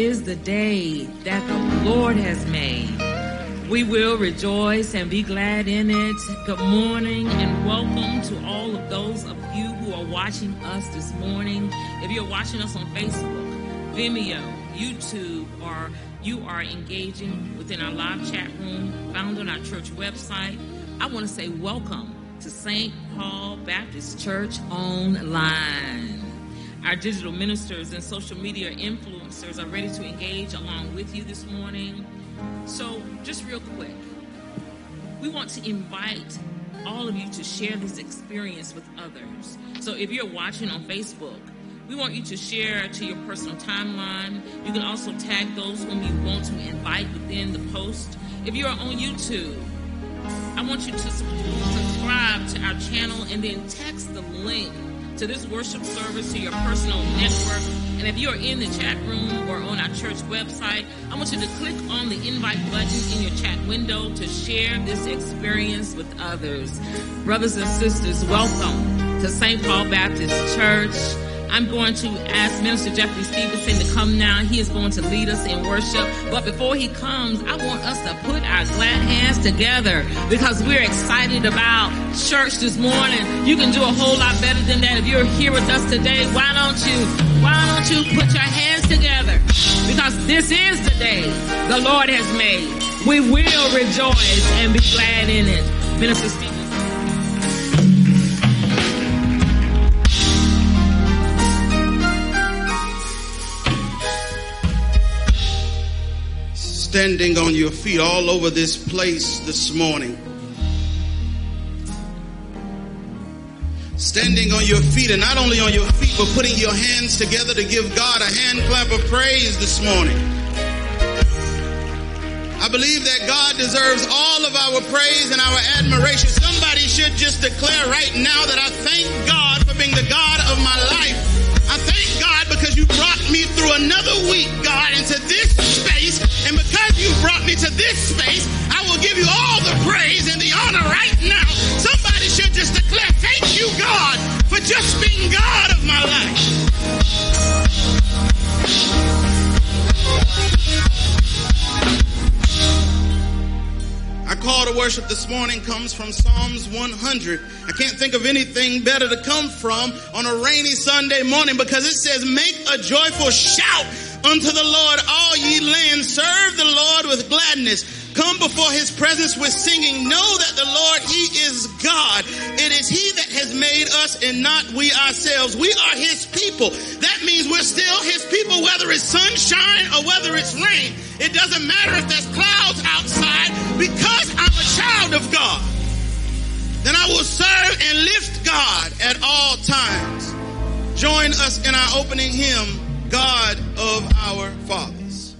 Is the day that the Lord has made. We will rejoice and be glad in it. Good morning and welcome to all of those of you who are watching us this morning. If you're watching us on Facebook, Vimeo, YouTube, or you are engaging within our live chat room found on our church website, I want to say welcome to St. Paul Baptist Church Online. Our digital ministers and social media influencers are ready to engage along with you this morning. So, just real quick, we want to invite all of you to share this experience with others. So, if you're watching on Facebook, we want you to share to your personal timeline. You can also tag those whom you want to invite within the post. If you are on YouTube, I want you to subscribe to our channel and then text the link to this worship service to your personal network. And if you're in the chat room or on our church website, I want you to click on the invite button in your chat window to share this experience with others. Brothers and sisters, welcome to St. Paul Baptist Church. I'm going to ask Minister Jeffrey Stevenson to come now. He is going to lead us in worship. But before he comes, I want us to put our glad hands together because we're excited about church this morning. You can do a whole lot better than that if you're here with us today. Why don't you, don't you put your hands together? Because this is the day the Lord has made. We will rejoice and be glad in it. Minister Stevenson. standing on your feet all over this place this morning. Standing on your feet, and not only on your feet, but putting your hands together to give God a hand clap of praise this morning. I believe that God deserves all of our praise and our admiration. Somebody should just declare right now that I thank God for being the God of my life. I thank God because you brought me through another week, God, into this space. And because you brought me to this space, I will give you all the praise and the honor right now. You, God, for just being God of my life. Our call to worship this morning comes from Psalms 100. I can't think of anything better to come from on a rainy Sunday morning because it says, make a joyful shout unto the Lord, all ye lands. Serve the Lord with gladness. Come before his presence with singing. Know that the Lord, he is God. It is he that has made us and not we ourselves. We are his people. That means we're still his people, whether it's sunshine or whether it's rain. It doesn't matter if there's clouds outside because I'm a child of God. Then I will serve and lift God at all times. Join us in our opening hymn, God of our fathers.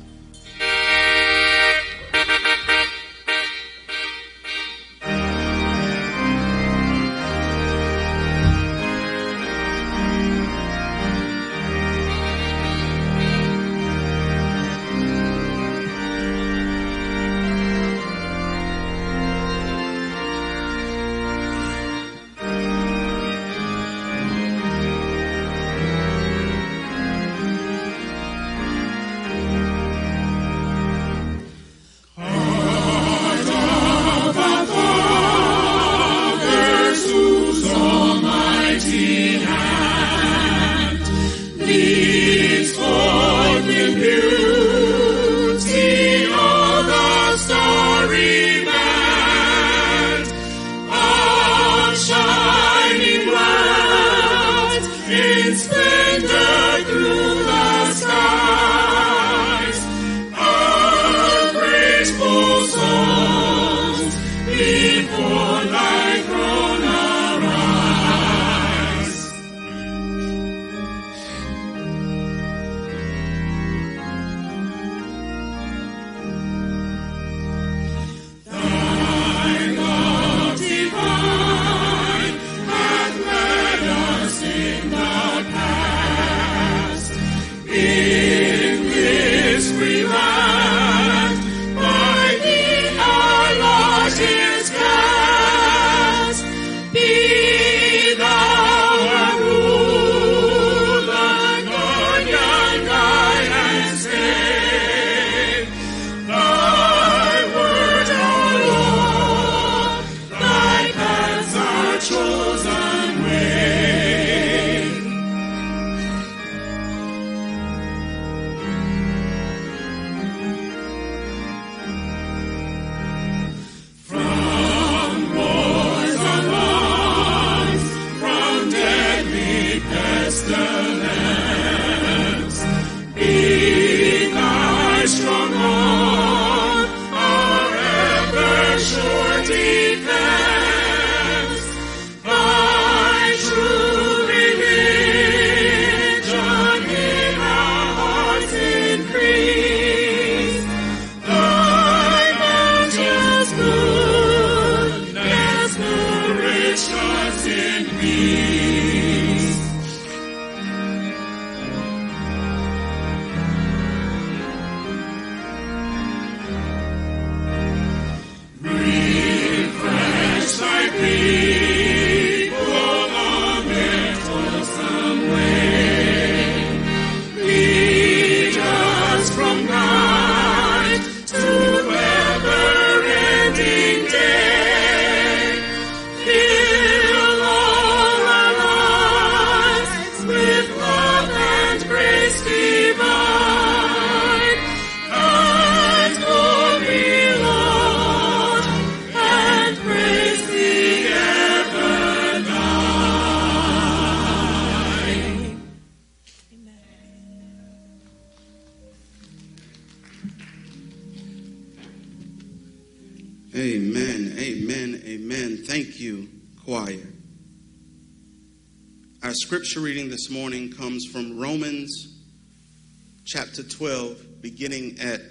12, beginning at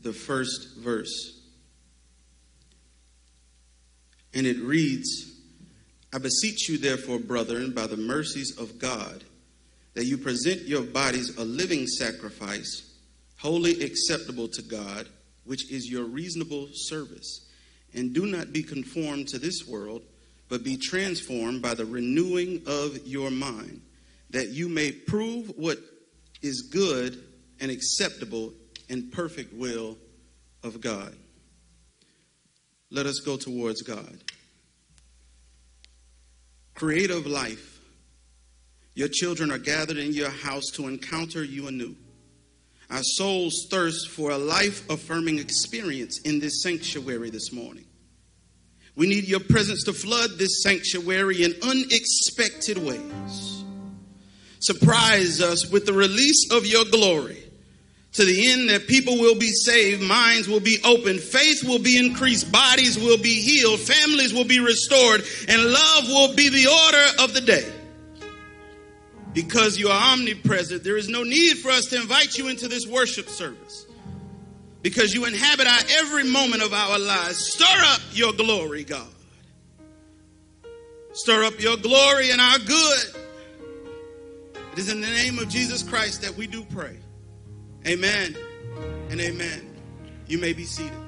the first verse. And it reads I beseech you, therefore, brethren, by the mercies of God, that you present your bodies a living sacrifice, holy acceptable to God, which is your reasonable service. And do not be conformed to this world but be transformed by the renewing of your mind, that you may prove what is good and acceptable and perfect will of God. Let us go towards God. Creator of life, your children are gathered in your house to encounter you anew. Our souls thirst for a life affirming experience in this sanctuary this morning. We need your presence to flood this sanctuary in unexpected ways. Surprise us with the release of your glory to the end that people will be saved, minds will be opened, faith will be increased, bodies will be healed, families will be restored, and love will be the order of the day. Because you are omnipresent, there is no need for us to invite you into this worship service because you inhabit our every moment of our lives. Stir up your glory, God. Stir up your glory and our good. It is in the name of Jesus Christ that we do pray. Amen and amen. You may be seated.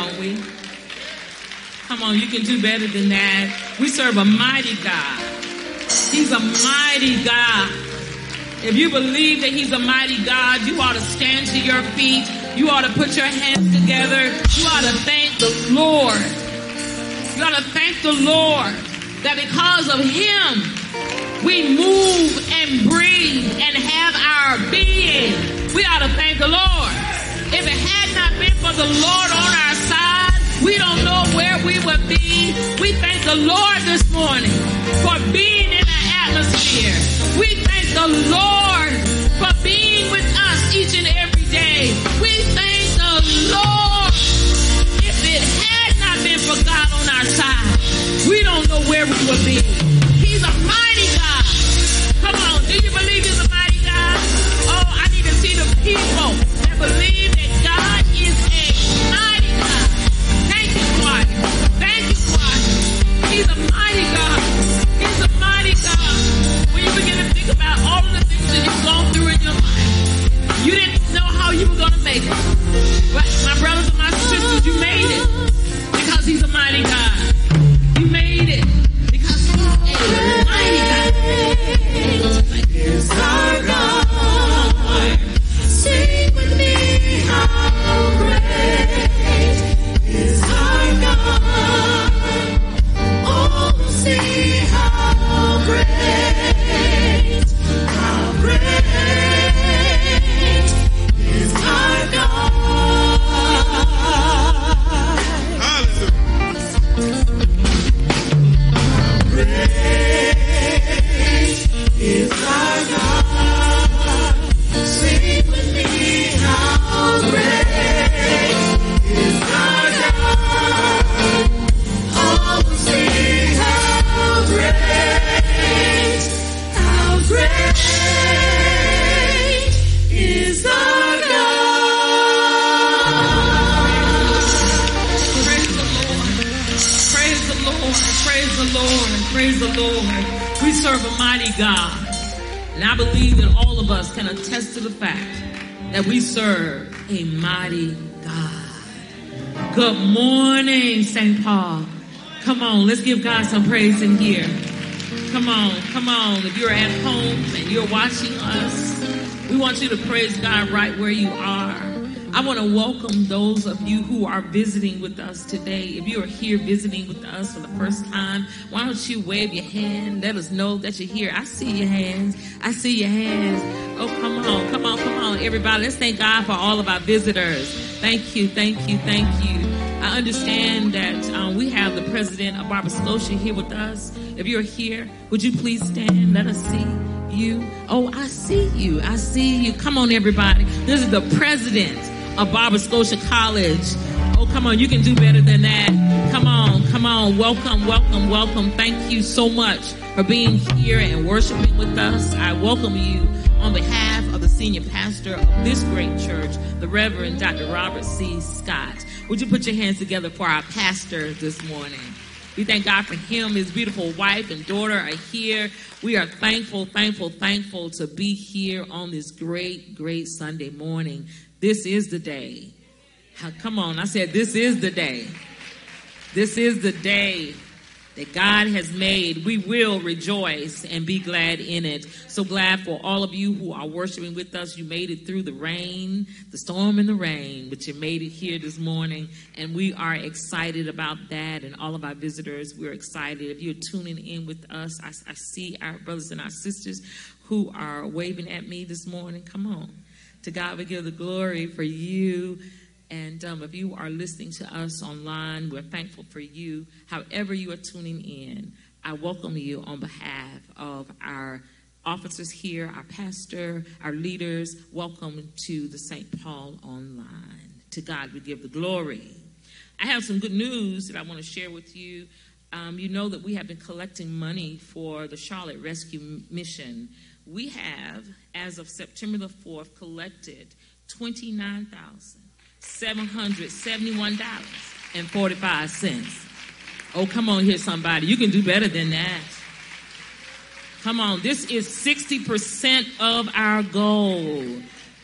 Don't we? Come on, you can do better than that. We serve a mighty God. He's a mighty God. If you believe that He's a mighty God, you ought to stand to your feet. You ought to put your hands together. You ought to thank the Lord. You ought to thank the Lord that because of Him, we move and breathe and have our being. We ought to thank the Lord. If it had not been for the Lord on our we don't know where we would be. We thank the Lord this morning for being in the atmosphere. We thank the Lord for being with us each and every day. We thank the Lord. If it had not been for God on our side, we don't know where we would be. He's a mighty God. Come on, do you believe he's a mighty God? Oh, I need to see the people that believe about all of the things that you've gone through in your life, you didn't know how you were going to make it. God. And I believe that all of us can attest to the fact that we serve a mighty God. Good morning, St. Paul. Come on, let's give God some praise in here. Come on, come on. If you're at home and you're watching us, we want you to praise God right where you are. I want to welcome those of you who are visiting with us today. If you are here visiting with us for the first time, why don't you wave your hand? Let us know that you're here. I see your hands. I see your hands. Oh, come on, come on, come on, everybody. Let's thank God for all of our visitors. Thank you, thank you, thank you. I understand that um, we have the president of Barber Scotia here with us. If you're here, would you please stand? Let us see you. Oh, I see you. I see you. Come on, everybody. This is the president of Scotia College. Oh, come on. You can do better than that. Come on. Come on. Welcome, welcome, welcome. Thank you so much for being here and worshiping with us. I welcome you on behalf of the senior pastor of this great church, the Reverend Dr. Robert C. Scott. Would you put your hands together for our pastor this morning? We thank God for him. His beautiful wife and daughter are here. We are thankful, thankful, thankful to be here on this great, great Sunday morning. This is the day. Come on, I said, this is the day. This is the day that God has made. We will rejoice and be glad in it. So glad for all of you who are worshiping with us. You made it through the rain, the storm and the rain, but you made it here this morning. And we are excited about that. And all of our visitors, we're excited. If you're tuning in with us, I, I see our brothers and our sisters who are waving at me this morning. Come on. To God we give the glory for you. And um, if you are listening to us online, we're thankful for you. However, you are tuning in, I welcome you on behalf of our officers here, our pastor, our leaders. Welcome to the St. Paul Online. To God we give the glory. I have some good news that I want to share with you. Um, you know that we have been collecting money for the Charlotte Rescue Mission. We have, as of September the 4th, collected $29,771.45. Oh, come on here, somebody. You can do better than that. Come on, this is 60% of our goal.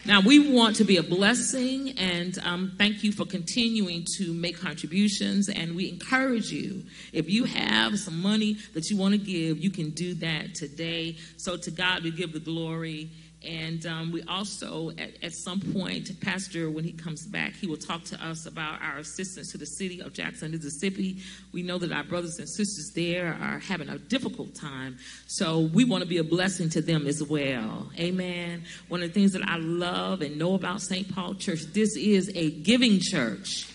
Now, we want to be a blessing, and um, thank you for continuing to make contributions. And we encourage you, if you have some money that you want to give, you can do that today. So, to God, we give the glory. And um, we also, at, at, some point, Pastor, when he comes back, he will talk to us about our assistance to the city of Jackson, Mississippi. We know that our brothers and sisters there are having a difficult time. So we want to be a blessing to them as well. Amen. One of the things that I love and know about St. Paul Church, this is a giving church.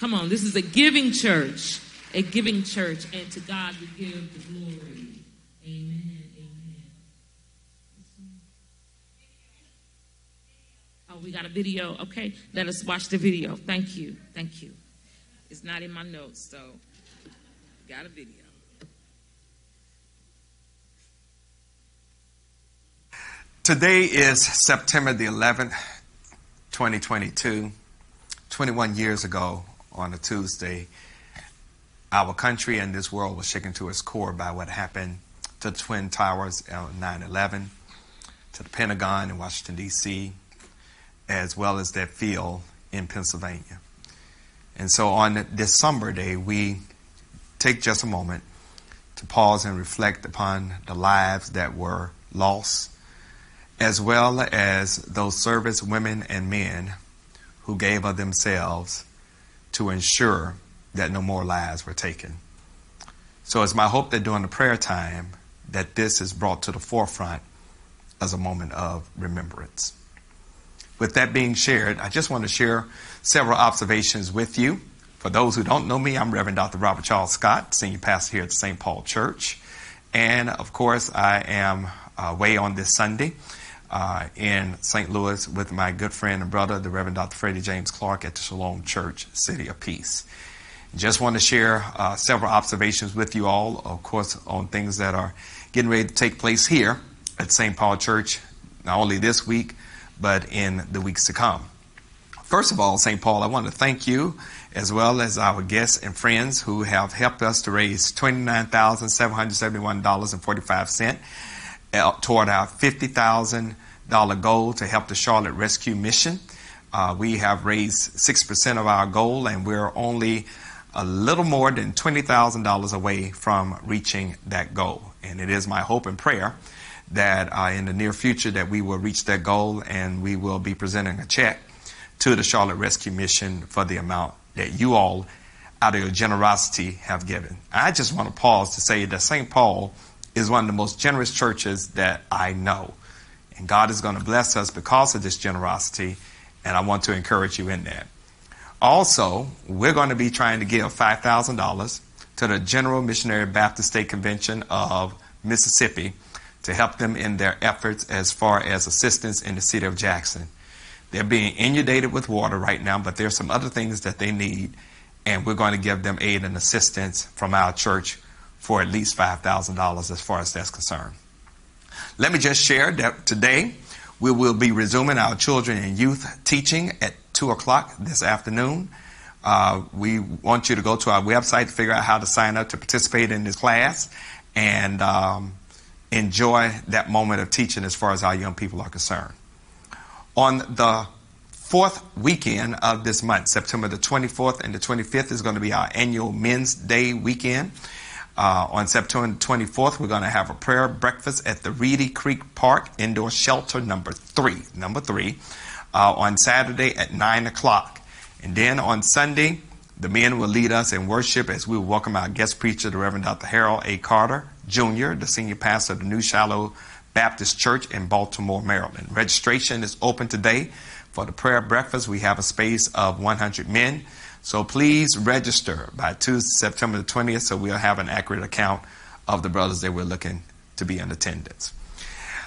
Come on, this is a giving church. A giving church. And to God we give the glory. We got a video. Okay, let us watch the video. Thank you. Thank you. It's not in my notes, so got a video. Today is September the 11th, 2022. 21 years ago on a Tuesday, our country and this world was shaken to its core by what happened to Twin Towers on 9 11, to the Pentagon in Washington, D.C., as well as that field in Pennsylvania. And so on this summer day, we take just a moment to pause and reflect upon the lives that were lost, as well as those service women and men who gave of themselves to ensure that no more lives were taken. So it's my hope that during the prayer time that this is brought to the forefront as a moment of remembrance. With that being shared, I just want to share several observations with you. For those who don't know me, I'm Reverend Dr. Robert Charles Scott, Senior Pastor here at St. Paul Church. And of course, I am uh, away on this Sunday uh, in St. Louis with my good friend and brother, the Reverend Dr. Freddie James Clark at the Shalom Church, City of Peace. Just want to share uh, several observations with you all, of course, on things that are getting ready to take place here at St. Paul Church, not only this week, but in the weeks to come. First of all, St. Paul, I want to thank you as well as our guests and friends who have helped us to raise $29,771.45 uh, toward our $50,000 goal to help the Charlotte Rescue Mission. Uh, we have raised 6% of our goal, and we're only a little more than $20,000 away from reaching that goal. And it is my hope and prayer that uh, in the near future that we will reach that goal and we will be presenting a check to the Charlotte Rescue Mission for the amount that you all, out of your generosity, have given. I just want to pause to say that St. Paul is one of the most generous churches that I know. And God is going to bless us because of this generosity, and I want to encourage you in that. Also, we're going to be trying to give $5,000 to the General Missionary Baptist State Convention of Mississippi to help them in their efforts as far as assistance in the city of Jackson. They're being inundated with water right now, but there's some other things that they need, and we're going to give them aid and assistance from our church for at least $5,000 as far as that's concerned. Let me just share that today we will be resuming our children and youth teaching at 2 o'clock this afternoon. Uh, we want you to go to our website to figure out how to sign up to participate in this class. And um, enjoy that moment of teaching as far as our young people are concerned. On the fourth weekend of this month, September the 24th and the 25th, is going to be our annual Men's Day weekend. Uh, on September 24th, we're going to have a prayer breakfast at the Reedy Creek Park Indoor Shelter number three. Number three. Uh, on Saturday at 9 o'clock. And then on Sunday, the men will lead us in worship as we welcome our guest preacher, the Reverend Dr. Harold A. Carter Jr., the senior pastor of the New Shiloh Baptist Church in Baltimore, Maryland. Registration is open today for the prayer breakfast. We have a space of 100 men. So please register by Tuesday, September the 20th, so we'll have an accurate account of the brothers that we're looking to be in attendance.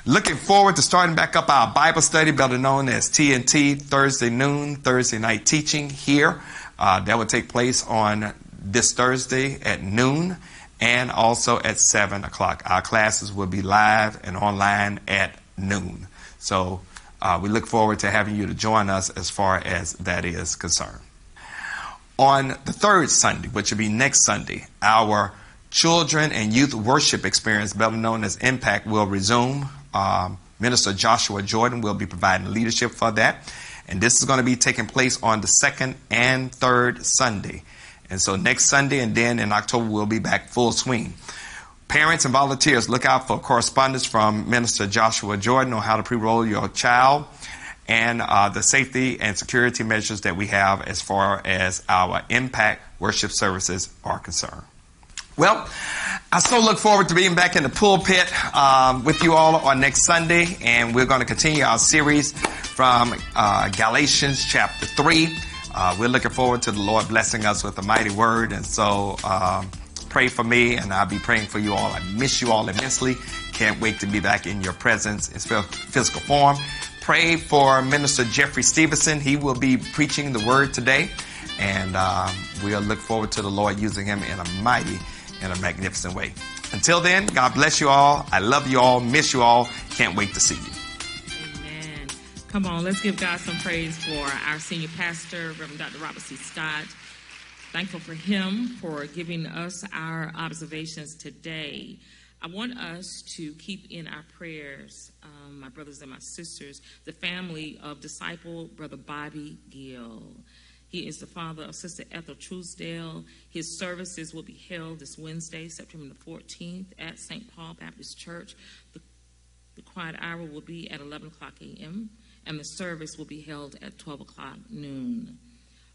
Looking forward to starting back up our Bible study, better known as TNT, Thursday noon, Thursday night teaching here uh, that will take place on this Thursday at noon and also at 7 o'clock. Our classes will be live and online at noon. So uh, we look forward to having you to join us as far as that is concerned. On the third Sunday, which will be next Sunday, our children and youth worship experience, better known as Impact, will resume. Um, Minister Joshua Jordan will be providing leadership for that. And this is going to be taking place on the second and third Sunday. And so next Sunday and then in October, we'll be back full swing. Parents and volunteers, look out for correspondence from Minister Joshua Jordan on how to pre roll your child and uh, the safety and security measures that we have as far as our impact worship services are concerned. Well, I so look forward to being back in the pulpit um, with you all on next Sunday, and we're going to continue our series from uh, Galatians chapter 3. Uh, we're looking forward to the Lord blessing us with a mighty word, and so um, pray for me, and I'll be praying for you all. I miss you all immensely. Can't wait to be back in your presence in physical form. Pray for Minister Jeffrey Stevenson. He will be preaching the word today, and um, we'll look forward to the Lord using him in a mighty in a magnificent way. Until then, God bless you all. I love you all, miss you all. Can't wait to see you. Come on, let's give God some praise for our senior pastor, Reverend Dr. Robert C. Scott. Thankful for him for giving us our observations today. I want us to keep in our prayers, um, my brothers and my sisters, the family of disciple Brother Bobby Gill. He is the father of Sister Ethel Truesdale. His services will be held this Wednesday, September the 14th, at St. Paul Baptist Church. The, the quiet hour will be at 11 o'clock a.m., and the service will be held at 12 o'clock noon.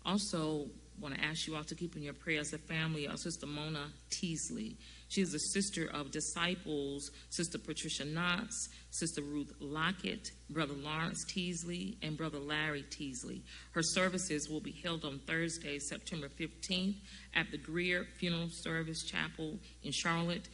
Also, want to ask you all to keep in your prayers the family of Sister Mona Teasley. She is the sister of disciples, Sister Patricia Knox, Sister Ruth Lockett, Brother Lawrence Teasley, and Brother Larry Teasley. Her services will be held on Thursday, September 15th at the Greer Funeral Service Chapel in Charlotte.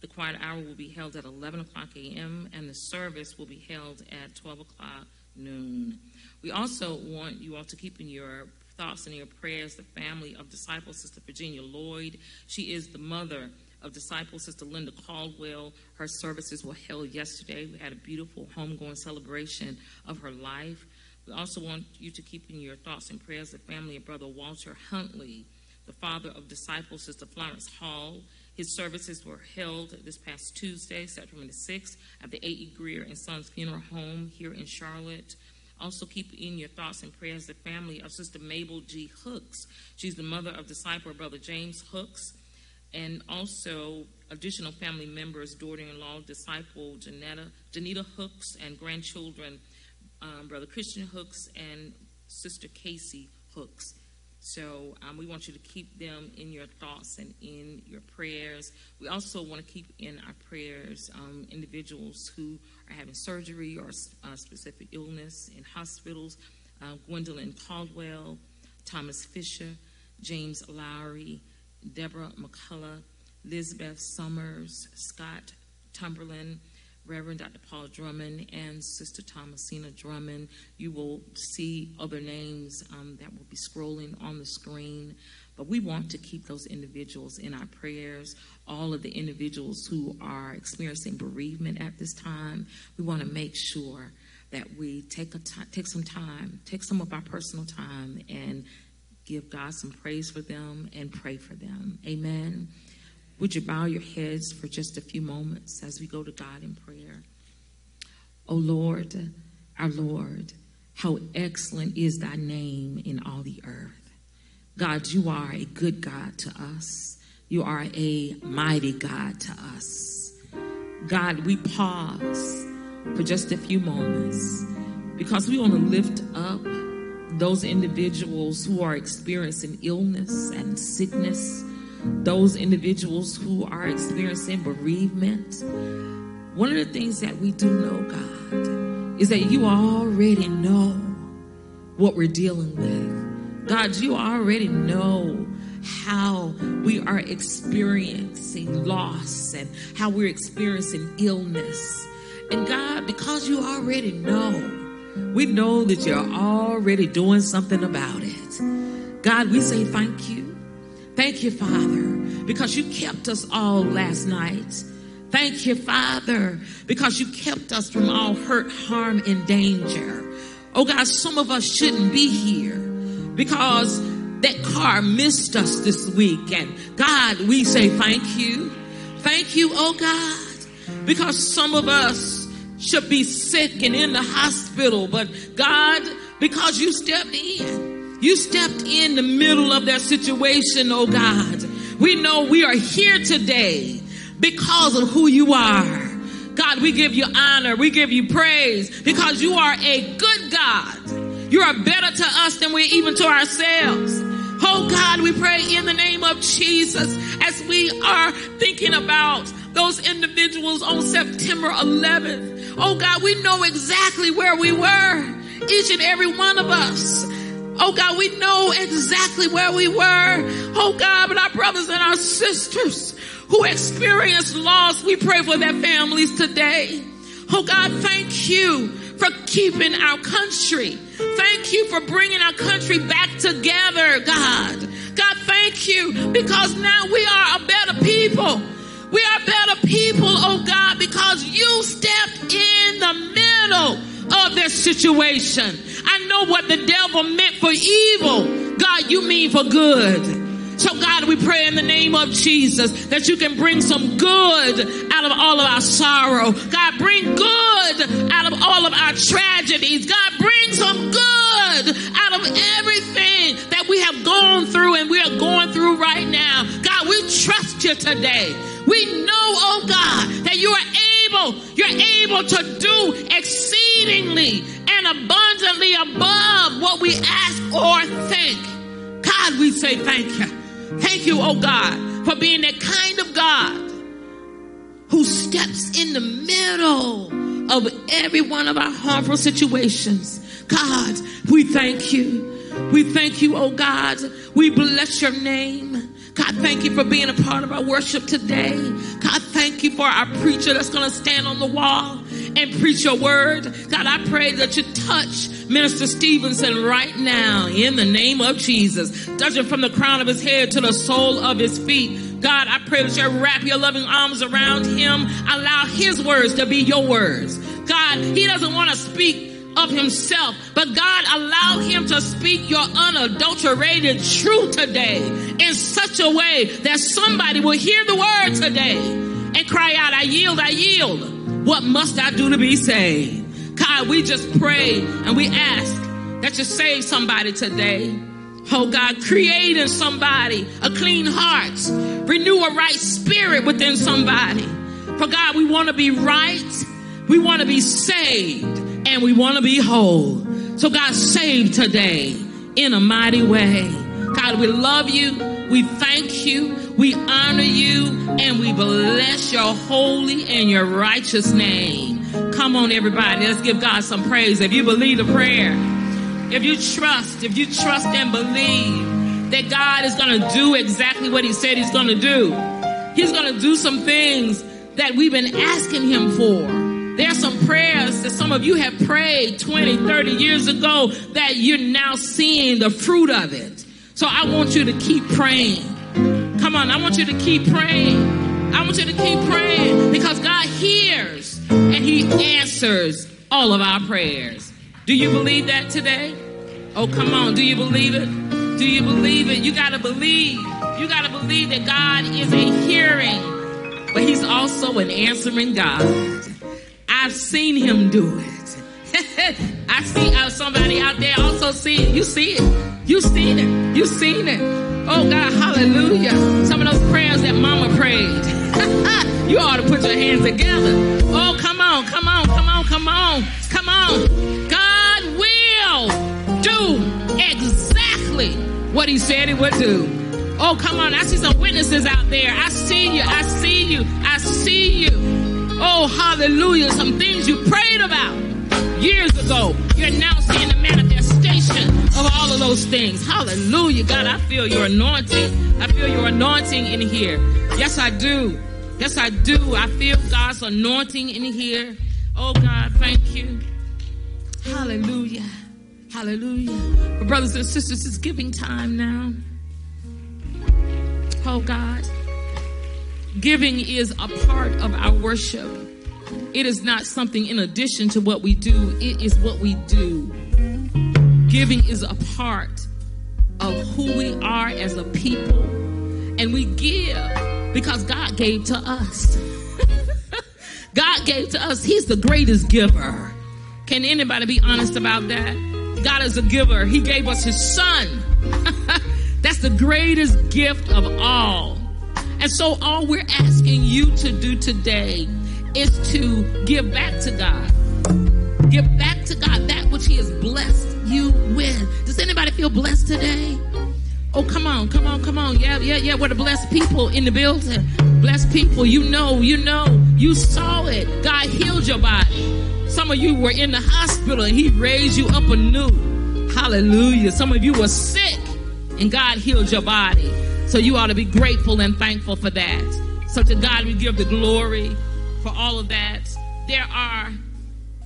The quiet hour will be held at 11 o'clock a.m., and the service will be held at 12 o'clock noon. We also want you all to keep in your thoughts and your prayers the family of disciple Sister Virginia Lloyd. She is the mother of disciple Sister Linda Caldwell. Her services were held yesterday. We had a beautiful homegoing celebration of her life. We also want you to keep in your thoughts and prayers the family of Brother Walter Huntley, the father of disciple Sister Florence Hall. His services were held this past Tuesday, September the 6th, at the A.E. Greer and Sons Funeral Home here in Charlotte. Also, keep in your thoughts and prayers the family of Sister Mabel G. Hooks. She's the mother of disciple Brother James Hooks, and also additional family members, daughter-in-law, disciple Janetta, Janita Hooks, and grandchildren, um, Brother Christian Hooks and Sister Casey Hooks. So um, we want you to keep them in your thoughts and in your prayers. We also want to keep in our prayers um, individuals who are having surgery or uh, specific illness in hospitals. Uh, Gwendolyn Caldwell, Thomas Fisher, James Lowry, Deborah McCullough, Lisbeth Summers, Scott Tumberland, Reverend Dr. Paul Drummond and Sister Thomasina Drummond. You will see other names um, that will be scrolling on the screen. But we want to keep those individuals in our prayers. All of the individuals who are experiencing bereavement at this time, we want to make sure that we take a t- take some time, take some of our personal time, and give God some praise for them and pray for them. Amen. Would you bow your heads for just a few moments as we go to God in prayer? O oh Lord, our Lord, how excellent is thy name in all the earth. God, you are a good God to us. You are a mighty God to us. God, we pause for just a few moments because we want to lift up those individuals who are experiencing illness and sickness those individuals who are experiencing bereavement. One of the things that we do know, God, is that you already know what we're dealing with. God, you already know how we are experiencing loss and how we're experiencing illness. And God, because you already know, we know that you're already doing something about it. God, we say thank you. Thank you, Father, because you kept us all last night. Thank you, Father, because you kept us from all hurt, harm, and danger. Oh God, some of us shouldn't be here because that car missed us this week. And God, we say thank you. Thank you, oh God, because some of us should be sick and in the hospital, but God, because you stepped in, you stepped in the middle of their situation, oh God. We know we are here today because of who you are. God, we give you honor. We give you praise because you are a good God. You are better to us than we're even to ourselves. Oh God, we pray in the name of Jesus as we are thinking about those individuals on September 11th. Oh God, we know exactly where we were, each and every one of us. Oh God, we know exactly where we were. Oh God, but our brothers and our sisters who experienced loss, we pray for their families today. Oh God, thank you for keeping our country. Thank you for bringing our country back together, God. God, thank you because now we are a better people. We are better people, oh God, because you stepped in the middle of this situation. I know what the devil meant for evil. God, you mean for good. So, God, we pray in the name of Jesus that you can bring some good out of all of our sorrow. God, bring good out of all of our tragedies. God, bring some good out of everything that we have gone through and we are going through right now. God, we trust you today. We know, oh God, that you are able, you're able to do exceedingly and abundantly above what we ask or think. God, we say thank you. Thank you, oh God, for being that kind of God who steps in the middle of every one of our harmful situations. God, we thank you. We thank you, oh God. We bless your name. God, thank you for being a part of our worship today. God, thank you for our preacher that's going to stand on the wall and preach your word. God, I pray that you touch Minister Stevenson right now in the name of Jesus. Touch him from the crown of his head to the sole of his feet. God, I pray that you wrap your loving arms around him. Allow his words to be your words. God, he doesn't want to speak of himself. But God, allow him to speak your unadulterated truth today in such a way that somebody will hear the word today and cry out, I yield, I yield. What must I do to be saved? God, we just pray and we ask that you save somebody today. Oh God, create in somebody a clean heart, renew a right spirit within somebody. For God, we want to be right, we want to be saved and we want to be whole. So, God, save today in a mighty way. God, we love you. We thank you. We honor you. And we bless your holy and your righteous name. Come on, everybody. Let's give God some praise. If you believe the prayer, if you trust, if you trust and believe that God is going to do exactly what He said He's going to do, He's going to do some things that we've been asking Him for. There are some prayers that some of you have prayed 20, 30 years ago that you're now seeing the fruit of it. So I want you to keep praying. Come on, I want you to keep praying. I want you to keep praying because God hears and He answers all of our prayers. Do you believe that today? Oh, come on. Do you believe it? Do you believe it? You got to believe. You got to believe that God is a hearing, but He's also an answering God. I've seen him do it. I see uh, somebody out there also see it. You see it. You seen it. You seen it. Oh God, hallelujah. Some of those prayers that mama prayed. you ought to put your hands together. Oh, come on, come on, come on, come on, come on. God will do exactly what he said he would do. Oh, come on. I see some witnesses out there. I see you. I see you. I see you. Oh, hallelujah. Some things you prayed about years ago. You're now seeing the manifestation of all of those things. Hallelujah. God, I feel your anointing. I feel your anointing in here. Yes, I do. Yes, I do. I feel God's anointing in here. Oh, God, thank you. Hallelujah. Hallelujah. brothers and sisters, it's giving time now. Oh, God. Giving is a part of our worship. It is not something in addition to what we do, it is what we do. Giving is a part of who we are as a people. And we give because God gave to us. God gave to us. He's the greatest giver. Can anybody be honest about that? God is a giver. He gave us His Son. That's the greatest gift of all. And so, all we're asking you to do today is to give back to God. Give back to God that which He has blessed you with. Does anybody feel blessed today? Oh, come on, come on, come on. Yeah, yeah, yeah. We're the blessed people in the building. Blessed people. You know, you know, you saw it. God healed your body. Some of you were in the hospital and He raised you up anew. Hallelujah. Some of you were sick and God healed your body. So you ought to be grateful and thankful for that. So to God we give the glory for all of that. There are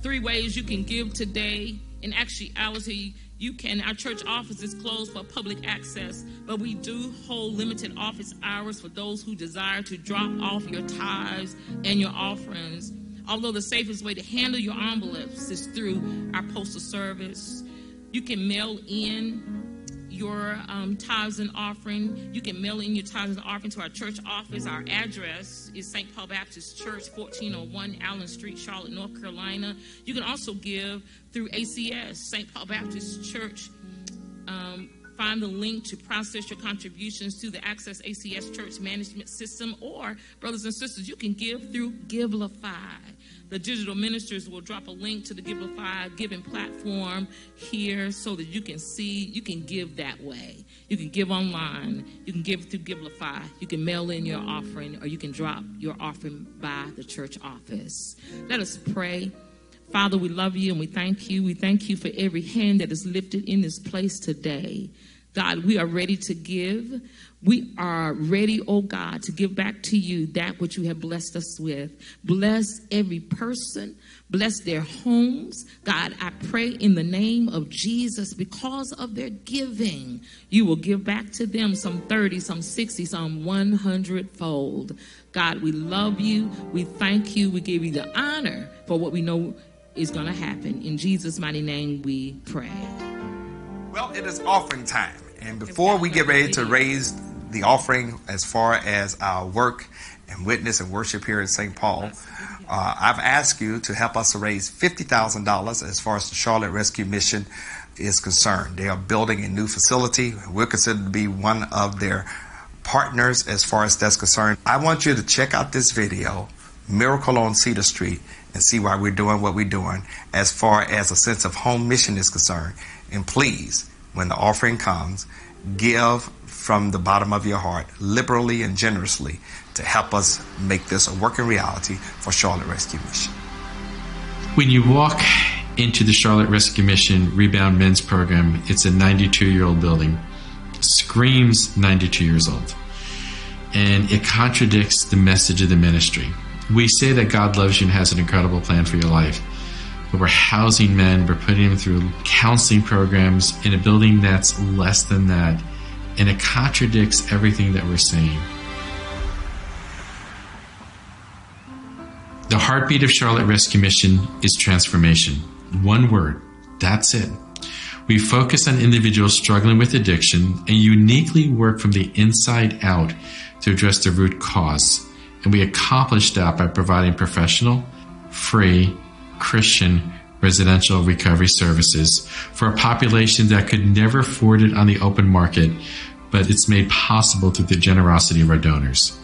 three ways you can give today. In actuality, you can, our church office is closed for public access, but we do hold limited office hours for those who desire to drop off your tithes and your offerings. Although the safest way to handle your envelopes is through our postal service, you can mail in your um, tithes and offering. You can mail in your tithes and offering to our church office. Our address is St. Paul Baptist Church, 1401 Allen Street, Charlotte, North Carolina. You can also give through ACS, St. Paul Baptist Church. Um, find the link to process your contributions to the Access ACS Church Management System, or, brothers and sisters, you can give through Givelify. The digital ministers will drop a link to the Givelify giving platform here so that you can see, you can give that way. You can give online, you can give through Givelify, you can mail in your offering, or you can drop your offering by the church office. Let us pray. Father, we love you and we thank you. We thank you for every hand that is lifted in this place today. God, we are ready to give. We are ready, oh God, to give back to you that which you have blessed us with. Bless every person, bless their homes. God, I pray in the name of Jesus, because of their giving, you will give back to them some 30, some 60, some 100 fold. God, we love you. We thank you. We give you the honor for what we know is going to happen. In Jesus' mighty name, we pray. Well, it is offering time. And before we get ready to raise the offering as far as our work and witness and worship here in St. Paul, uh, I've asked you to help us raise $50,000 as far as the Charlotte Rescue Mission is concerned. They are building a new facility. We're considered to be one of their partners as far as that's concerned. I want you to check out this video, Miracle on Cedar Street, and see why we're doing what we're doing as far as a sense of home mission is concerned. And please, when the offering comes, give from the bottom of your heart, liberally and generously, to help us make this a working reality for Charlotte Rescue Mission. When you walk into the Charlotte Rescue Mission Rebound Men's Program, it's a 92 year old building. Screams 92 years old. And it contradicts the message of the ministry. We say that God loves you and has an incredible plan for your life. But we're housing men, we're putting them through counseling programs in a building that's less than that. And it contradicts everything that we're saying. The heartbeat of Charlotte Rescue Mission is transformation. One word. That's it. We focus on individuals struggling with addiction and uniquely work from the inside out to address the root cause. And we accomplish that by providing professional, free, Christian residential recovery services for a population that could never afford it on the open market, but it's made possible through the generosity of our donors.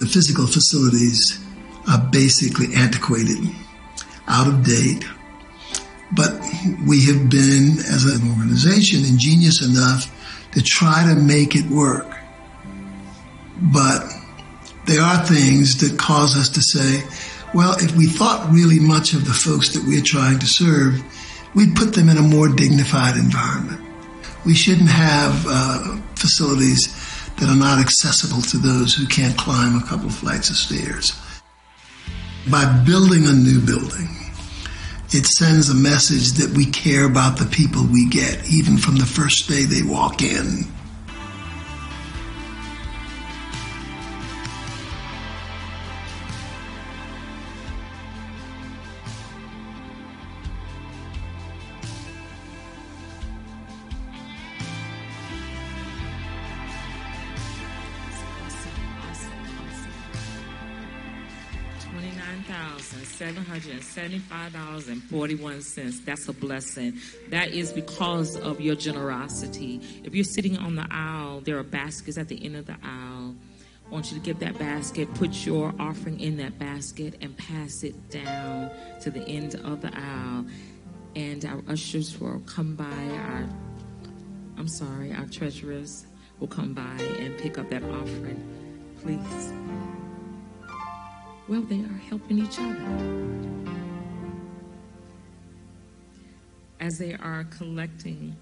The physical facilities are basically antiquated, out of date, but we have been, as an organization, ingenious enough to try to make it work. But there are things that cause us to say, well, if we thought really much of the folks that we're trying to serve, we'd put them in a more dignified environment. We shouldn't have uh, facilities that are not accessible to those who can't climb a couple of flights of stairs. By building a new building, it sends a message that we care about the people we get, even from the first day they walk in. $1,775.41. That's a blessing. That is because of your generosity. If you're sitting on the aisle, there are baskets at the end of the aisle. I want you to get that basket, put your offering in that basket, and pass it down to the end of the aisle. And our ushers will come by, our, I'm sorry, our treasurers will come by and pick up that offering. Please. Well, they are helping each other. As they are collecting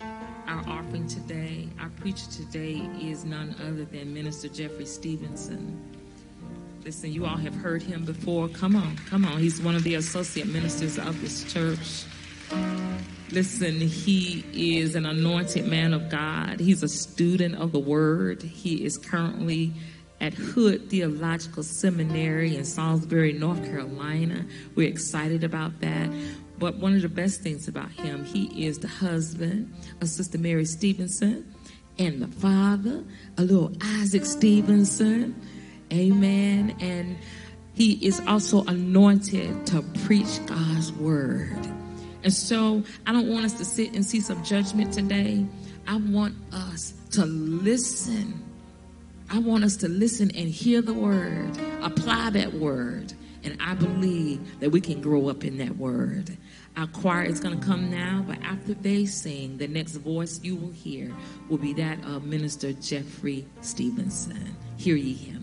our offering today, our preacher today is none other than Minister Jeffrey Stevenson. Listen, you all have heard him before. Come on, come on. He's one of the associate ministers of this church. Listen, he is an anointed man of God. He's a student of the word. He is currently at Hood Theological Seminary in Salisbury, North Carolina. We're excited about that. But one of the best things about him, he is the husband of Sister Mary Stevenson and the father of little Isaac Stevenson. Amen. And he is also anointed to preach God's word. And so I don't want us to sit and see some judgment today. I want us to listen. I want us to listen and hear the word, apply that word. And I believe that we can grow up in that word. Our choir is going to come now, but after they sing, the next voice you will hear will be that of Minister Jeffrey Stevenson. Hear ye him.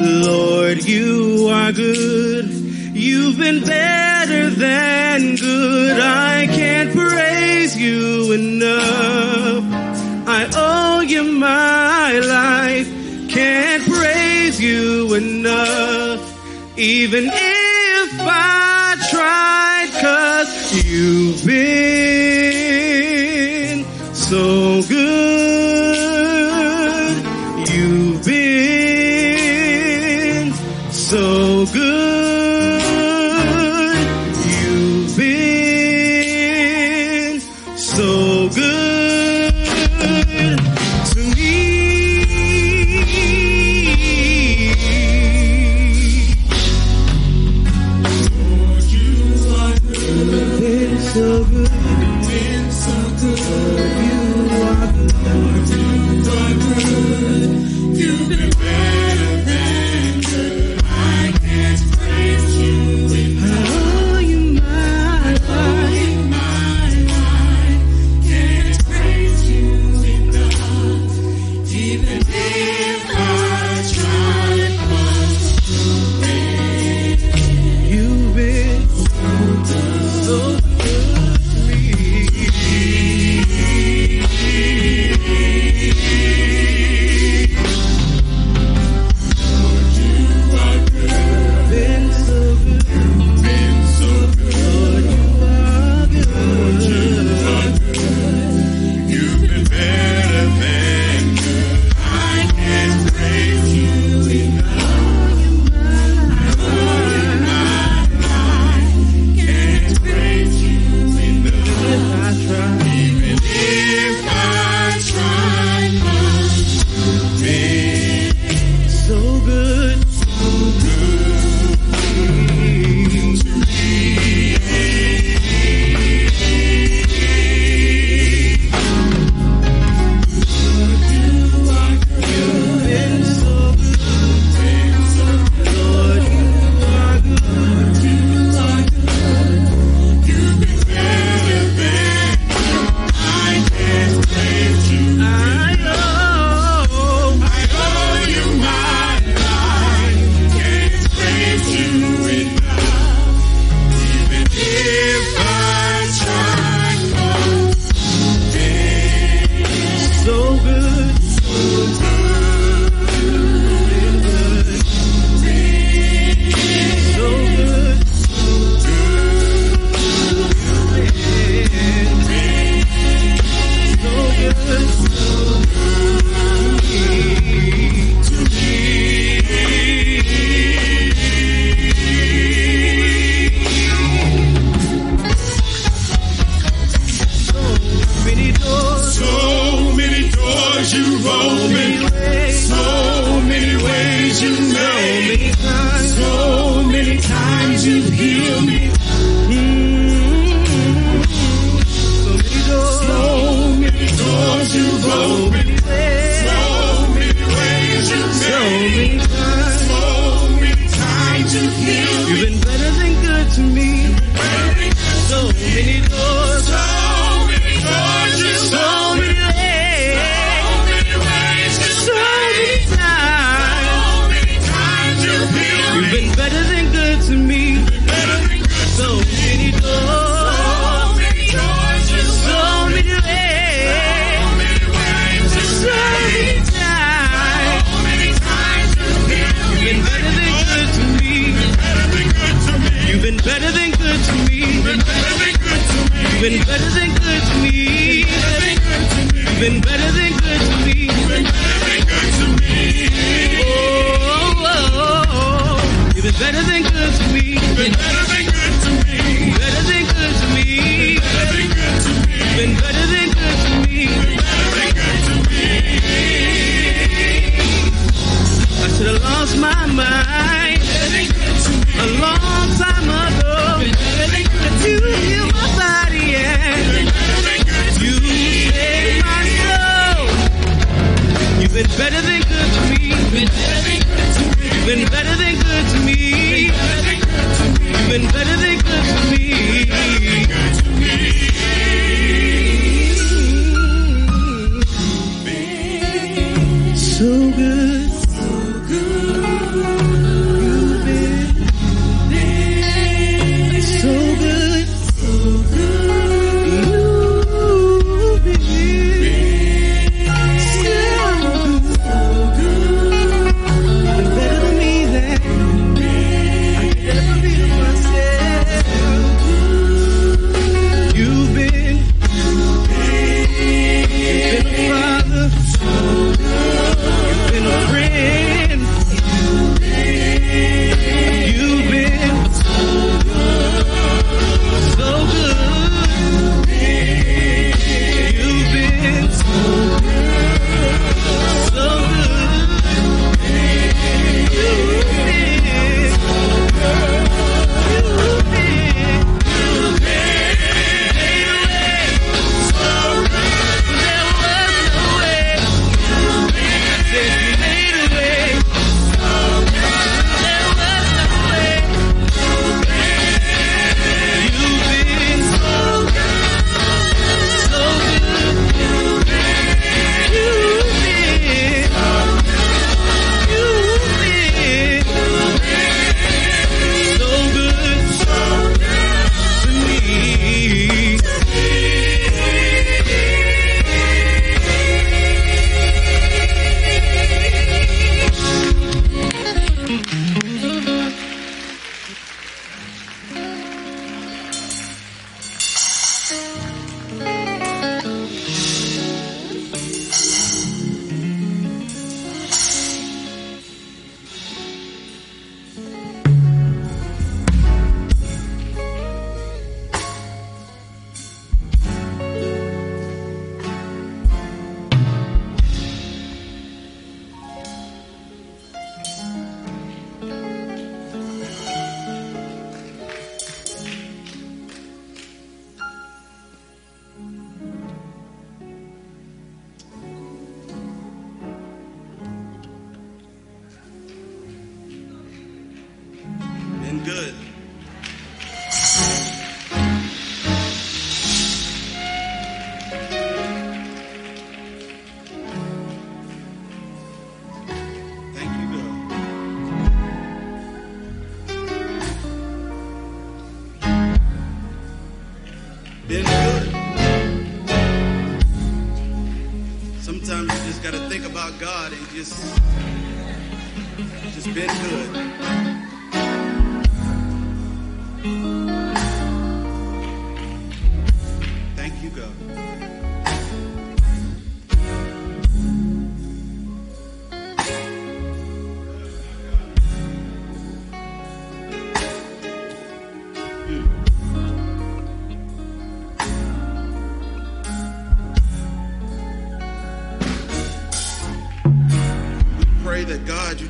Lord, you are good. You've been better than good. I can't praise you enough. I owe you my life. Can't praise you enough. Even if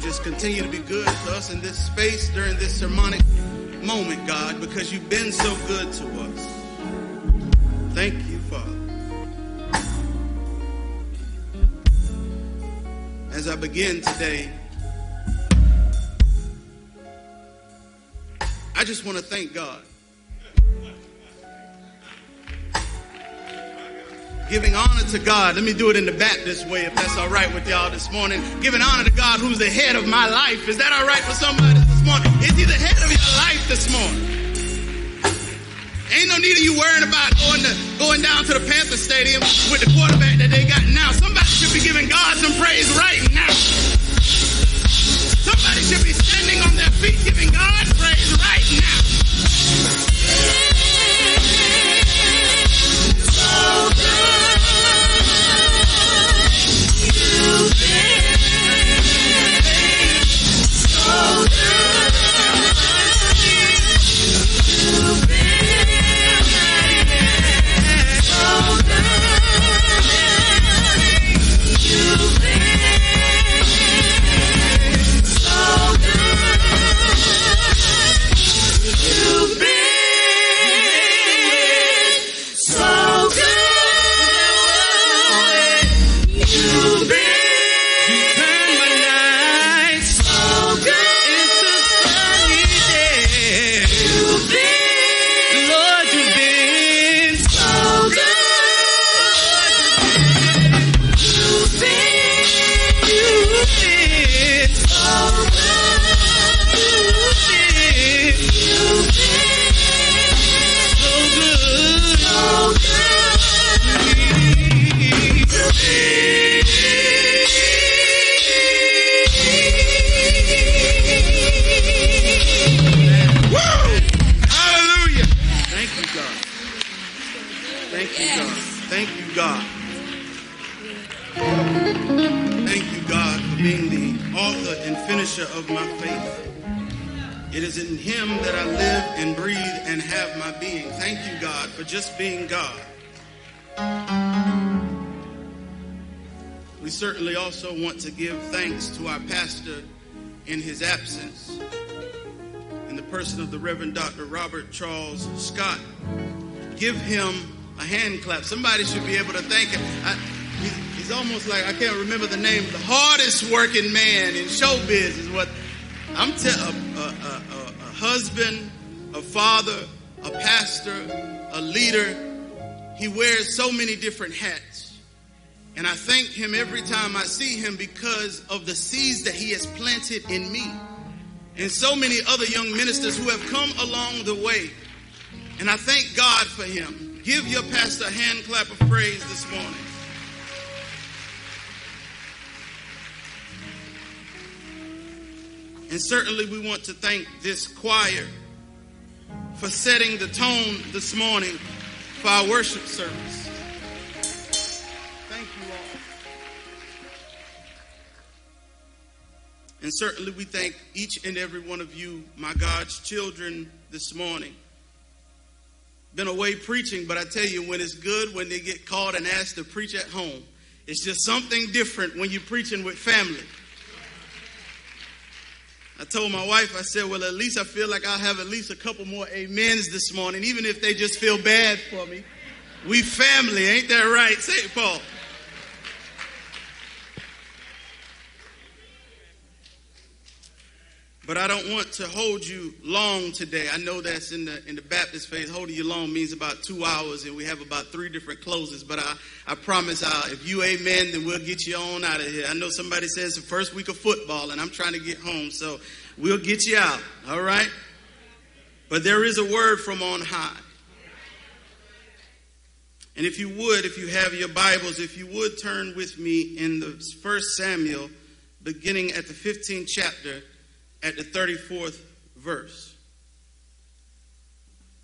just continue to be good to us in this space during this sermonic moment, God, because you've been so good to us. Thank you, Father. As I begin today, I just want to thank God. Giving honor to God. Let me do it in the Baptist way if that's all right with y'all this morning. Giving honor to God who's the head of my life. Is that all right for somebody this morning? Is he the head of your life this morning? Ain't no need of you worrying about going to going down to the Panther Stadium with the quarterback that they got now. Somebody should be giving God some praise right now. Somebody should be standing on their feet giving God praise right Dr. Robert Charles Scott. Give him a hand clap. Somebody should be able to thank him. I, he's, he's almost like, I can't remember the name, the hardest working man in showbiz is what I'm telling a, a, a, a husband, a father, a pastor, a leader. He wears so many different hats. And I thank him every time I see him because of the seeds that he has planted in me. And so many other young ministers who have come along the way. And I thank God for him. Give your pastor a hand clap of praise this morning. And certainly we want to thank this choir for setting the tone this morning for our worship service. And certainly we thank each and every one of you, my God's children, this morning. Been away preaching, but I tell you, when it's good, when they get called and asked to preach at home, it's just something different when you're preaching with family. I told my wife, I said, well, at least I feel like I'll have at least a couple more amens this morning, even if they just feel bad for me. We family, ain't that right? It, Paul. But I don't want to hold you long today. I know that's in the in the Baptist faith. Holding you long means about two hours, and we have about three different closes. But I, I promise, i if you amen, then we'll get you on out of here. I know somebody says the first week of football, and I'm trying to get home, so we'll get you out. All right. But there is a word from on high. And if you would, if you have your Bibles, if you would turn with me in the first Samuel, beginning at the 15th chapter at the 34th verse.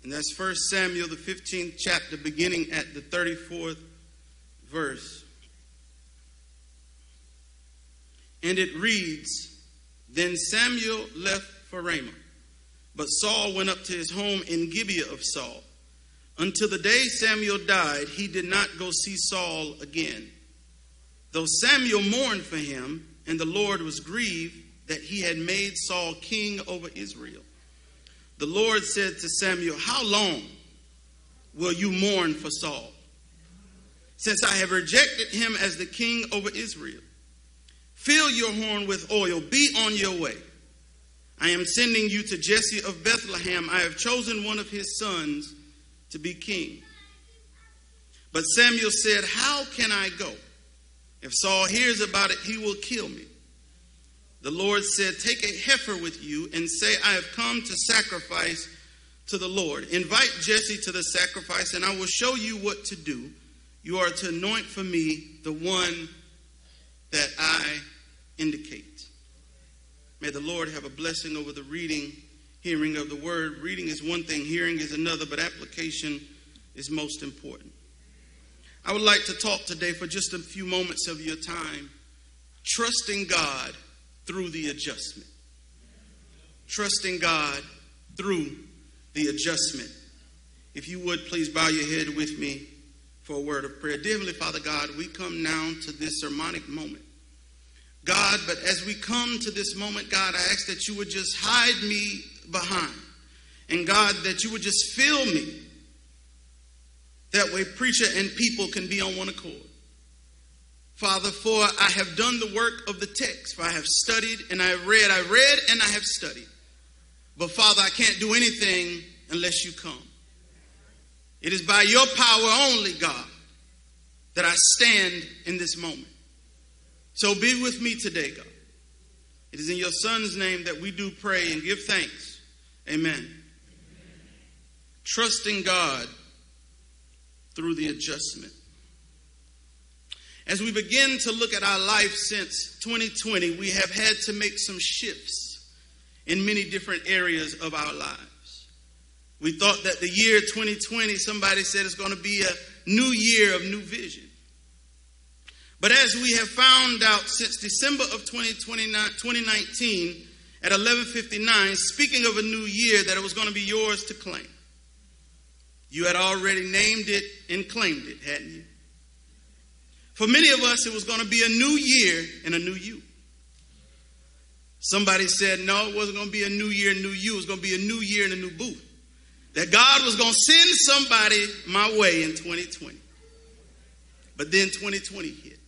And that's 1 Samuel, the 15th chapter, beginning at the 34th verse. And it reads Then Samuel left for Ramah, but Saul went up to his home in Gibeah of Saul. Until the day Samuel died, he did not go see Saul again. Though Samuel mourned for him, and the Lord was grieved that he had made Saul king over Israel. The Lord said to Samuel, How long will you mourn for Saul? Since I have rejected him as the king over Israel. Fill your horn with oil, be on your way. I am sending you to Jesse of Bethlehem. I have chosen one of his sons to be king. But Samuel said, How can I go? If Saul hears about it, he will kill me. The Lord said, Take a heifer with you and say, I have come to sacrifice to the Lord. Invite Jesse to the sacrifice, and I will show you what to do. You are to anoint for me the one that I indicate. May the Lord have a blessing over the reading, hearing of the word. Reading is one thing, hearing is another, but application is most important. I would like to talk today for just a few moments of your time, trusting God through the adjustment. Trusting God through the adjustment. If you would please bow your head with me for a word of prayer. Dear Heavenly Father God, we come now to this sermonic moment. God, but as we come to this moment, God, I ask that you would just hide me behind. And God, that you would just fill me. That way, preacher and people can be on one accord. Father, for I have done the work of the text, for I have studied and I have read. I read and I have studied. But Father, I can't do anything unless you come. It is by your power only, God, that I stand in this moment. So be with me today, God. It is in your Son's name that we do pray and give thanks. Amen. Trusting God through the adjustment. As we begin to look at our life since 2020, we have had to make some shifts in many different areas of our lives. We thought that the year 2020, somebody said it's going to be a new year of new vision. But as we have found out since December of 2019 at 11:59, speaking of a new year that it was going to be yours to claim. You had already named it and claimed it, hadn't you? For many of us, it was going to be a new year and a new you. Somebody said, no, it wasn't going to be a new year, and new you. It was going to be a new year and a new boo. That God was going to send somebody my way in 2020. But then 2020 hit.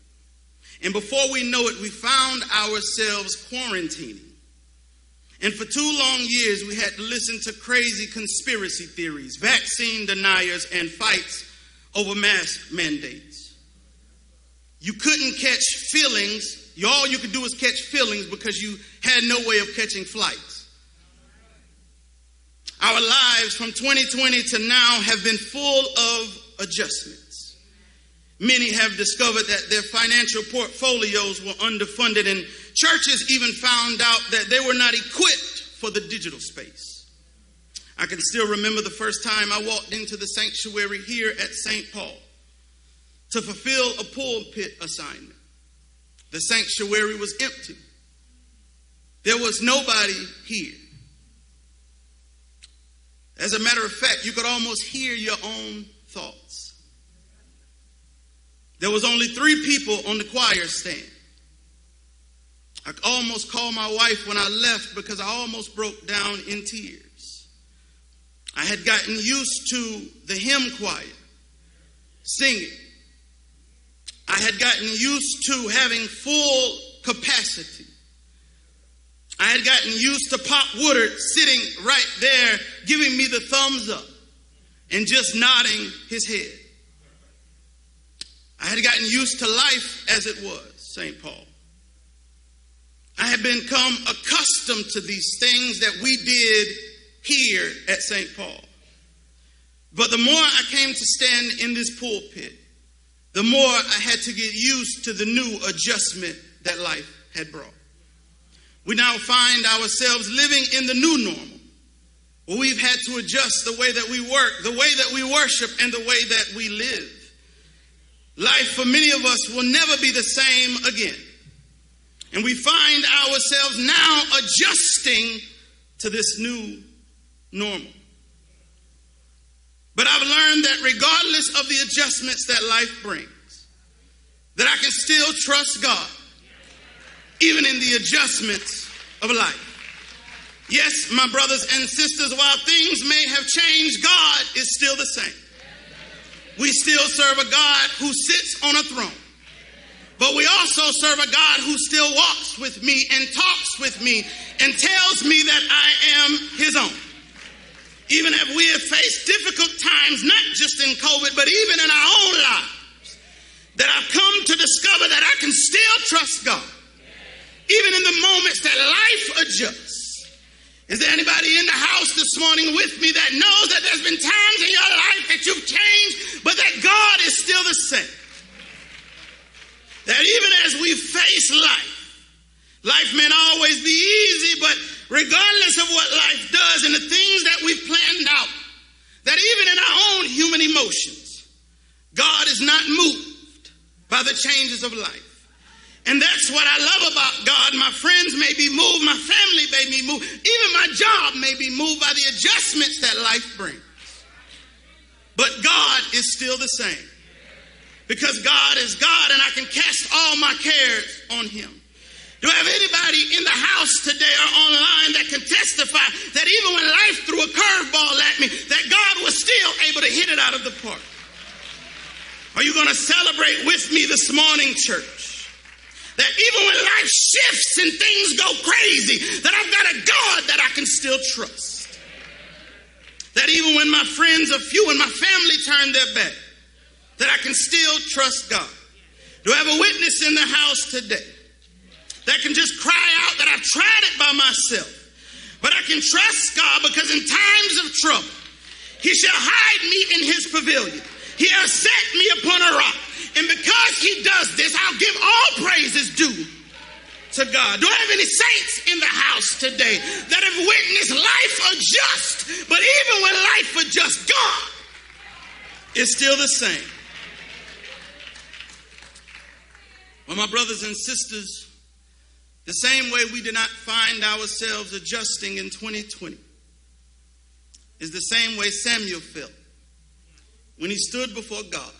And before we know it, we found ourselves quarantining. And for two long years, we had to listen to crazy conspiracy theories, vaccine deniers, and fights over mask mandates. You couldn't catch feelings. All you could do was catch feelings because you had no way of catching flights. Our lives from 2020 to now have been full of adjustments. Many have discovered that their financial portfolios were underfunded, and churches even found out that they were not equipped for the digital space. I can still remember the first time I walked into the sanctuary here at St. Paul to fulfill a pulpit assignment. The sanctuary was empty, there was nobody here. As a matter of fact, you could almost hear your own thoughts. There was only three people on the choir stand. I almost called my wife when I left because I almost broke down in tears. I had gotten used to the hymn choir singing. I had gotten used to having full capacity. I had gotten used to Pop Woodard sitting right there giving me the thumbs up and just nodding his head. I had gotten used to life as it was, St. Paul. I had become accustomed to these things that we did here at St. Paul. But the more I came to stand in this pulpit, the more I had to get used to the new adjustment that life had brought. We now find ourselves living in the new normal, where we've had to adjust the way that we work, the way that we worship, and the way that we live. Life for many of us will never be the same again. And we find ourselves now adjusting to this new normal. But I've learned that regardless of the adjustments that life brings, that I can still trust God, even in the adjustments of life. Yes, my brothers and sisters, while things may have changed, God is still the same. We still serve a God who sits on a throne. But we also serve a God who still walks with me and talks with me and tells me that I am his own. Even if we have faced difficult times, not just in COVID, but even in our own lives, that I've come to discover that I can still trust God. Even in the moments that life adjusts. Is there anybody in the house this morning with me that knows that there's been times in your life that you've changed, but that God is still the same? That even as we face life, life may not always be easy, but regardless of what life does and the things that we've planned out, that even in our own human emotions, God is not moved by the changes of life. And that's what I love about God. My friends may be moved, my family may be moved, even my job may be moved by the adjustments that life brings. But God is still the same. Because God is God and I can cast all my cares on Him. Do I have anybody in the house today or online that can testify that even when life threw a curveball at me, that God was still able to hit it out of the park? Are you going to celebrate with me this morning, church? That even when life shifts and things go crazy, that I've got a God that I can still trust. That even when my friends are few and my family turn their back, that I can still trust God. Do I have a witness in the house today that can just cry out that I've tried it by myself, but I can trust God because in times of trouble, He shall hide me in His pavilion. He has set me upon a rock. And because He does this, I'll give all praises due to God? Do I have any saints in the house today that have witnessed life adjust? But even when life adjusts, God is still the same. Well, my brothers and sisters, the same way we did not find ourselves adjusting in 2020 is the same way Samuel felt when he stood before God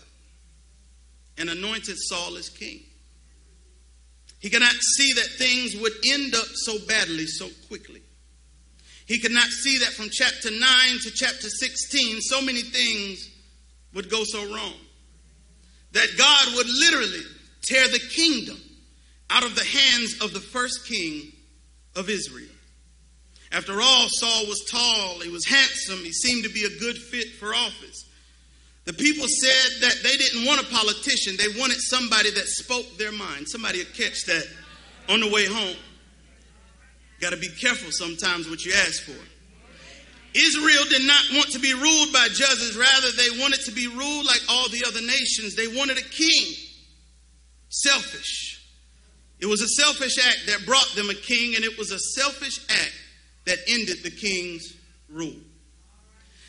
and anointed Saul as king. He could not see that things would end up so badly so quickly. He could not see that from chapter 9 to chapter 16, so many things would go so wrong. That God would literally tear the kingdom out of the hands of the first king of Israel. After all, Saul was tall, he was handsome, he seemed to be a good fit for office. The people said that they didn't want a politician, they wanted somebody that spoke their mind. Somebody would catch that on the way home. Got to be careful sometimes what you ask for. Israel did not want to be ruled by judges, rather, they wanted to be ruled like all the other nations. They wanted a king. Selfish. It was a selfish act that brought them a king, and it was a selfish act that ended the king's rule.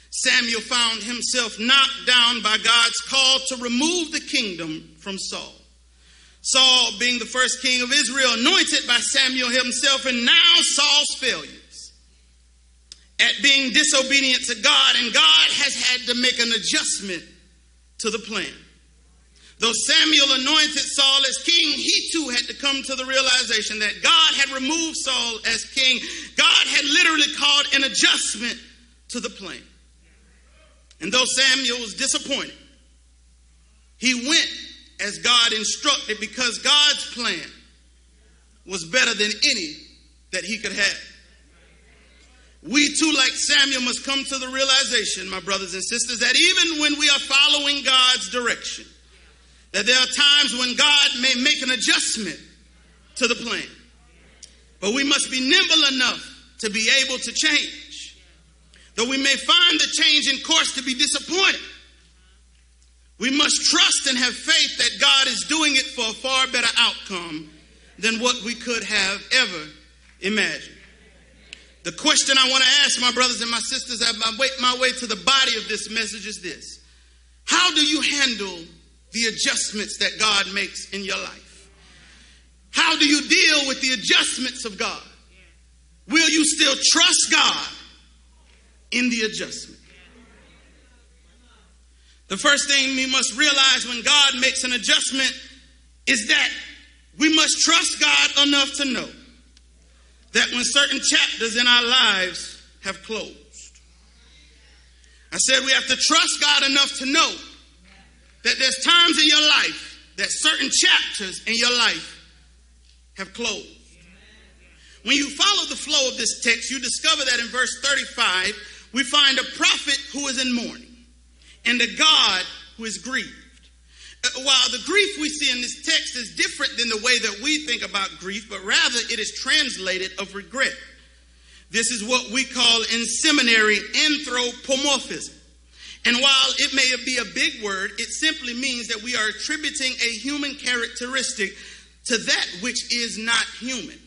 Samuel found himself knocked down by God's call to remove the kingdom from Saul. Saul, being the first king of Israel, anointed by Samuel himself, and now Saul's failures at being disobedient to God, and God has had to make an adjustment to the plan. Though Samuel anointed Saul as king, he too had to come to the realization that God had removed Saul as king. God had literally called an adjustment to the plan. And though Samuel was disappointed, he went as God instructed because God's plan was better than any that he could have. We too, like Samuel, must come to the realization, my brothers and sisters, that even when we are following God's direction, that there are times when God may make an adjustment to the plan. But we must be nimble enough to be able to change. Though we may find the change in course to be disappointing, we must trust and have faith that God is doing it for a far better outcome than what we could have ever imagined. The question I want to ask my brothers and my sisters as I wait my way to the body of this message is this How do you handle the adjustments that God makes in your life? How do you deal with the adjustments of God? Will you still trust God in the adjustment? The first thing we must realize when God makes an adjustment is that we must trust God enough to know that when certain chapters in our lives have closed, I said we have to trust God enough to know that there's times in your life that certain chapters in your life have closed. When you follow the flow of this text, you discover that in verse 35, we find a prophet who is in mourning and a God who is grieved. Uh, While the grief we see in this text is different than the way that we think about grief, but rather it is translated of regret. This is what we call in seminary anthropomorphism. And while it may be a big word, it simply means that we are attributing a human characteristic to that which is not human.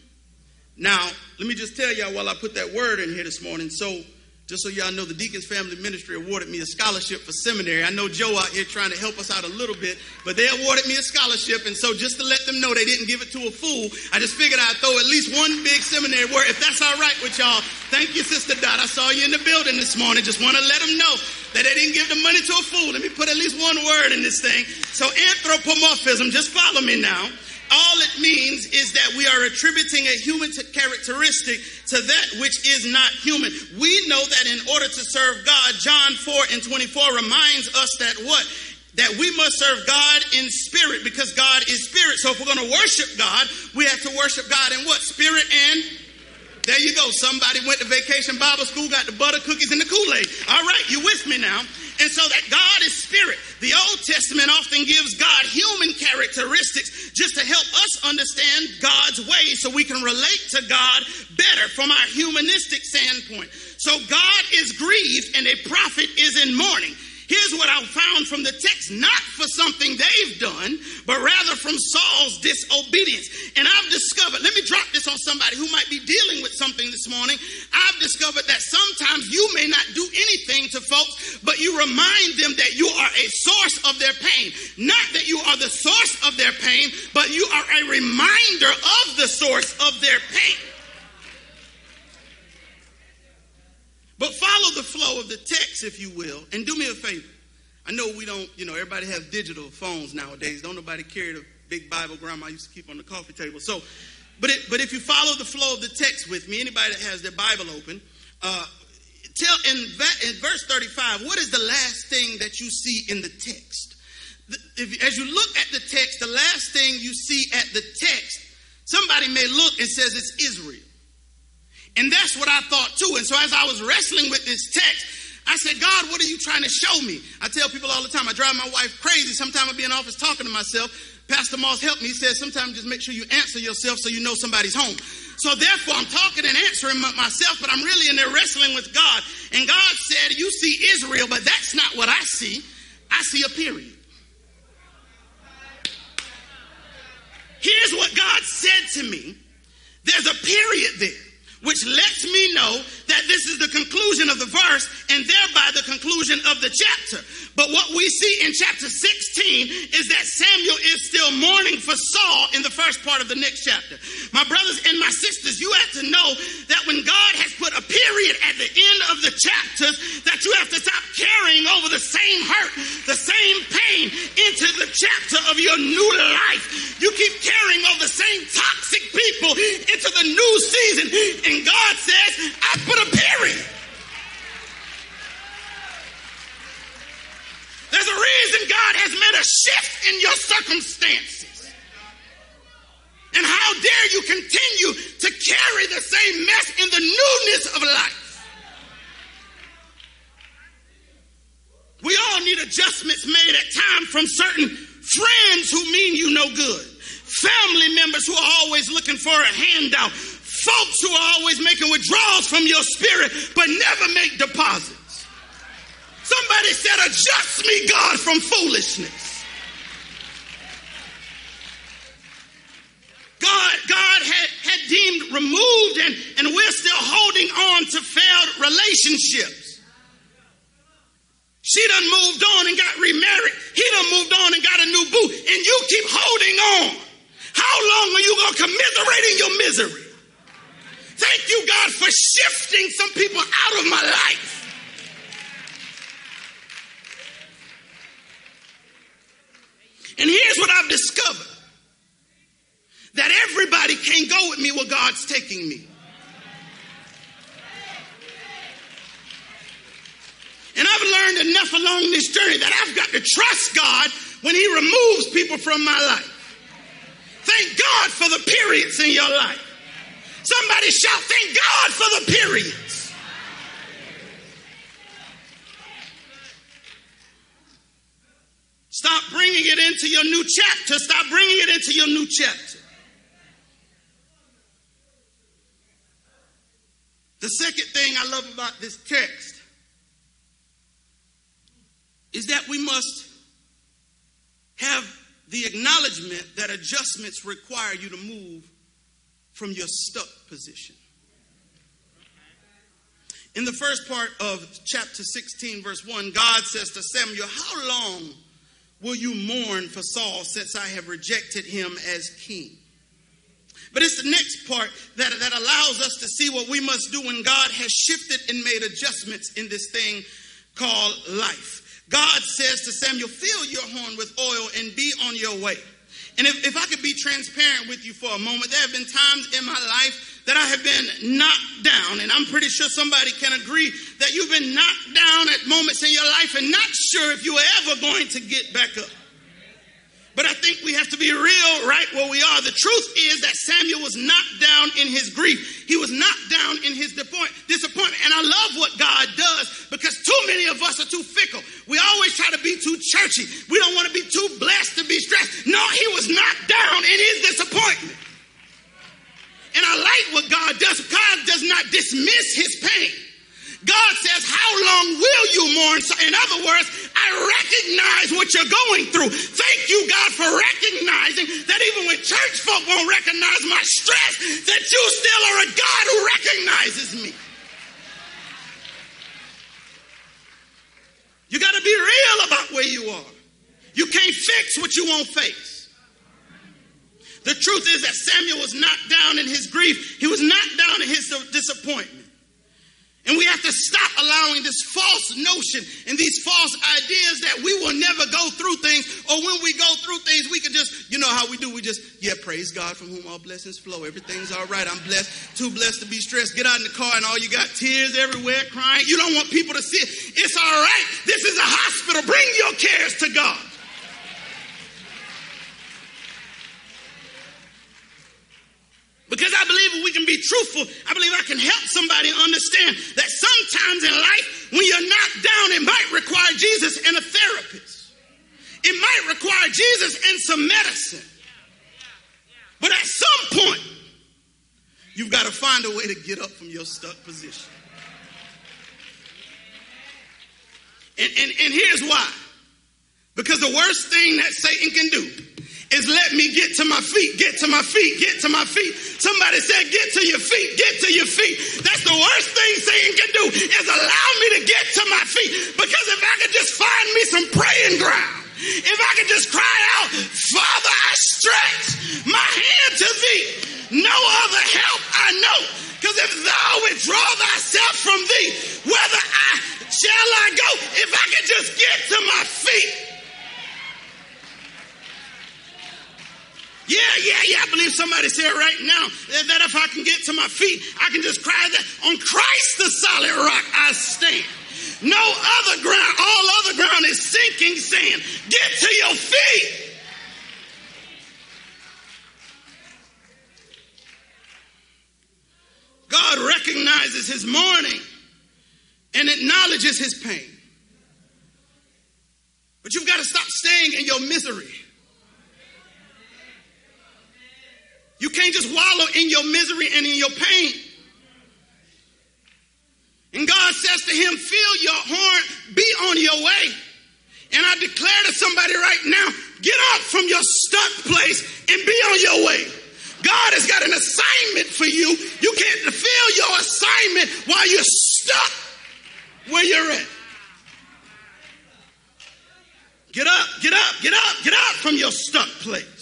Now, let me just tell y'all while I put that word in here this morning. So, just so y'all know, the Deacons Family Ministry awarded me a scholarship for seminary. I know Joe out here trying to help us out a little bit, but they awarded me a scholarship. And so, just to let them know they didn't give it to a fool, I just figured I'd throw at least one big seminary word. If that's all right with y'all, thank you, Sister Dot. I saw you in the building this morning. Just want to let them know that they didn't give the money to a fool. Let me put at least one word in this thing. So, anthropomorphism, just follow me now. All it means is that we are attributing a human characteristic to that which is not human. We know that in order to serve God, John 4 and 24 reminds us that what? That we must serve God in spirit because God is spirit. So if we're going to worship God, we have to worship God in what? Spirit and there you go. Somebody went to vacation Bible school, got the butter cookies and the Kool Aid. All right, you with me now? And so that God is spirit. The Old Testament often gives God human characteristics just to help us understand God's ways so we can relate to God better from our humanistic standpoint. So God is grieved and a prophet is in mourning. Here's what I found from the text not for something they've done, but rather from Saul's disobedience. And I've discovered, let me drop this on somebody who might be dealing with something this morning. I've discovered that sometimes you may not do anything to folks, but you remind them that you are a source of their pain. Not that you are the source of their pain, but you are a reminder of the source of their pain. But follow the flow of the text, if you will, and do me a favor. I know we don't, you know, everybody has digital phones nowadays. Don't nobody carry the big Bible grandma used to keep on the coffee table. So, but it, but if you follow the flow of the text with me, anybody that has their Bible open, uh, tell in, in verse 35, what is the last thing that you see in the text? If, as you look at the text, the last thing you see at the text, somebody may look and says it's Israel. And that's what I thought too. And so as I was wrestling with this text, I said, God, what are you trying to show me? I tell people all the time, I drive my wife crazy. Sometimes I'll be in office talking to myself. Pastor Moss helped me. He says, sometimes just make sure you answer yourself so you know somebody's home. So therefore, I'm talking and answering myself, but I'm really in there wrestling with God. And God said, You see Israel, but that's not what I see. I see a period. Here's what God said to me there's a period there which lets me know that this is the conclusion of the verse and thereby the conclusion of the chapter. But what we see in chapter 16 is that Samuel is still mourning for Saul in the first part of the next chapter. My brothers and my sisters, you have to know that when God has put a period at the end of the chapters, that you have to stop carrying over the same hurt, the same pain into the chapter of your new life. You keep carrying over the same toxic people into the new season. And God says, I put a period. There's a reason God has made a shift in your circumstances. And how dare you continue to carry the same mess in the newness of life? We all need adjustments made at times from certain friends who mean you no good, family members who are always looking for a handout, folks who are always making withdrawals from your spirit but never make deposits. Somebody said, Adjust me, God, from foolishness. God, God had, had deemed removed, and, and we're still holding on to failed relationships. She done moved on and got remarried. He done moved on and got a new boo. And you keep holding on. How long are you going to commiserate in your misery? You, God, for shifting some people out of my life. And here's what I've discovered that everybody can't go with me where God's taking me. And I've learned enough along this journey that I've got to trust God when He removes people from my life. Thank God for the periods in your life. Somebody shout, Thank God for the periods. Stop bringing it into your new chapter. Stop bringing it into your new chapter. The second thing I love about this text is that we must have the acknowledgement that adjustments require you to move from your stuck position. In the first part of chapter 16, verse 1, God says to Samuel, How long will you mourn for Saul since I have rejected him as king? But it's the next part that, that allows us to see what we must do when God has shifted and made adjustments in this thing called life. God says to Samuel, Fill your horn with oil and be on your way. And if, if I could be transparent with you for a moment, there have been times in my life that I have been knocked down. And I'm pretty sure somebody can agree that you've been knocked down at moments in your life and not sure if you are ever going to get back up. But I think we have to be real right where we are. The truth is that Samuel was knocked down in his grief. He was knocked down in his disappointment. And I love what God does because too many of us are too fickle. We always try to be too churchy. We don't want to be too blessed to be stressed. No, he was knocked down in his disappointment. And I like what God does. God does not dismiss his pain. God says, How long will you mourn? So in other words, I recognize what you're going through. Thank you, God, for recognizing that even when church folk won't recognize my stress, that you still are a God who recognizes me. You got to be real about where you are. You can't fix what you won't face. The truth is that Samuel was knocked down in his grief. He was knocked down in his disappointment. And we have to stop allowing this false notion and these false ideas that we will never go through things, or when we go through things, we can just, you know how we do, we just, yeah, praise God from whom all blessings flow. Everything's all right. I'm blessed, too blessed to be stressed. Get out in the car and all you got tears everywhere, crying. You don't want people to see it. It's all right. This is a hospital. Bring your cares to God. Because I believe we can be truthful, I believe I can help somebody understand that sometimes in life, when you're knocked down, it might require Jesus and a therapist. It might require Jesus and some medicine. But at some point, you've got to find a way to get up from your stuck position. And, and, and here's why. Because the worst thing that Satan can do is let me get to my feet, get to my feet, get to my feet. Somebody said, get to your feet, get to your feet. That's the worst thing Satan can do is allow me to get to my feet. Because if I could just find me some praying ground, if I could just cry out, Father, I stretch my hand to thee. No other help I know. Because if thou withdraw thyself from thee, whether I shall I go, if I could just get to my feet. Yeah, yeah, yeah. I believe somebody said right now that if I can get to my feet, I can just cry that on Christ the solid rock I stand. No other ground, all other ground is sinking sand. Get to your feet. God recognizes his mourning and acknowledges his pain. But you've got to stop staying in your misery. You can't just wallow in your misery and in your pain. And God says to him, Fill your horn, be on your way. And I declare to somebody right now, get up from your stuck place and be on your way. God has got an assignment for you. You can't fulfill your assignment while you're stuck where you're at. Get up, get up, get up, get up from your stuck place.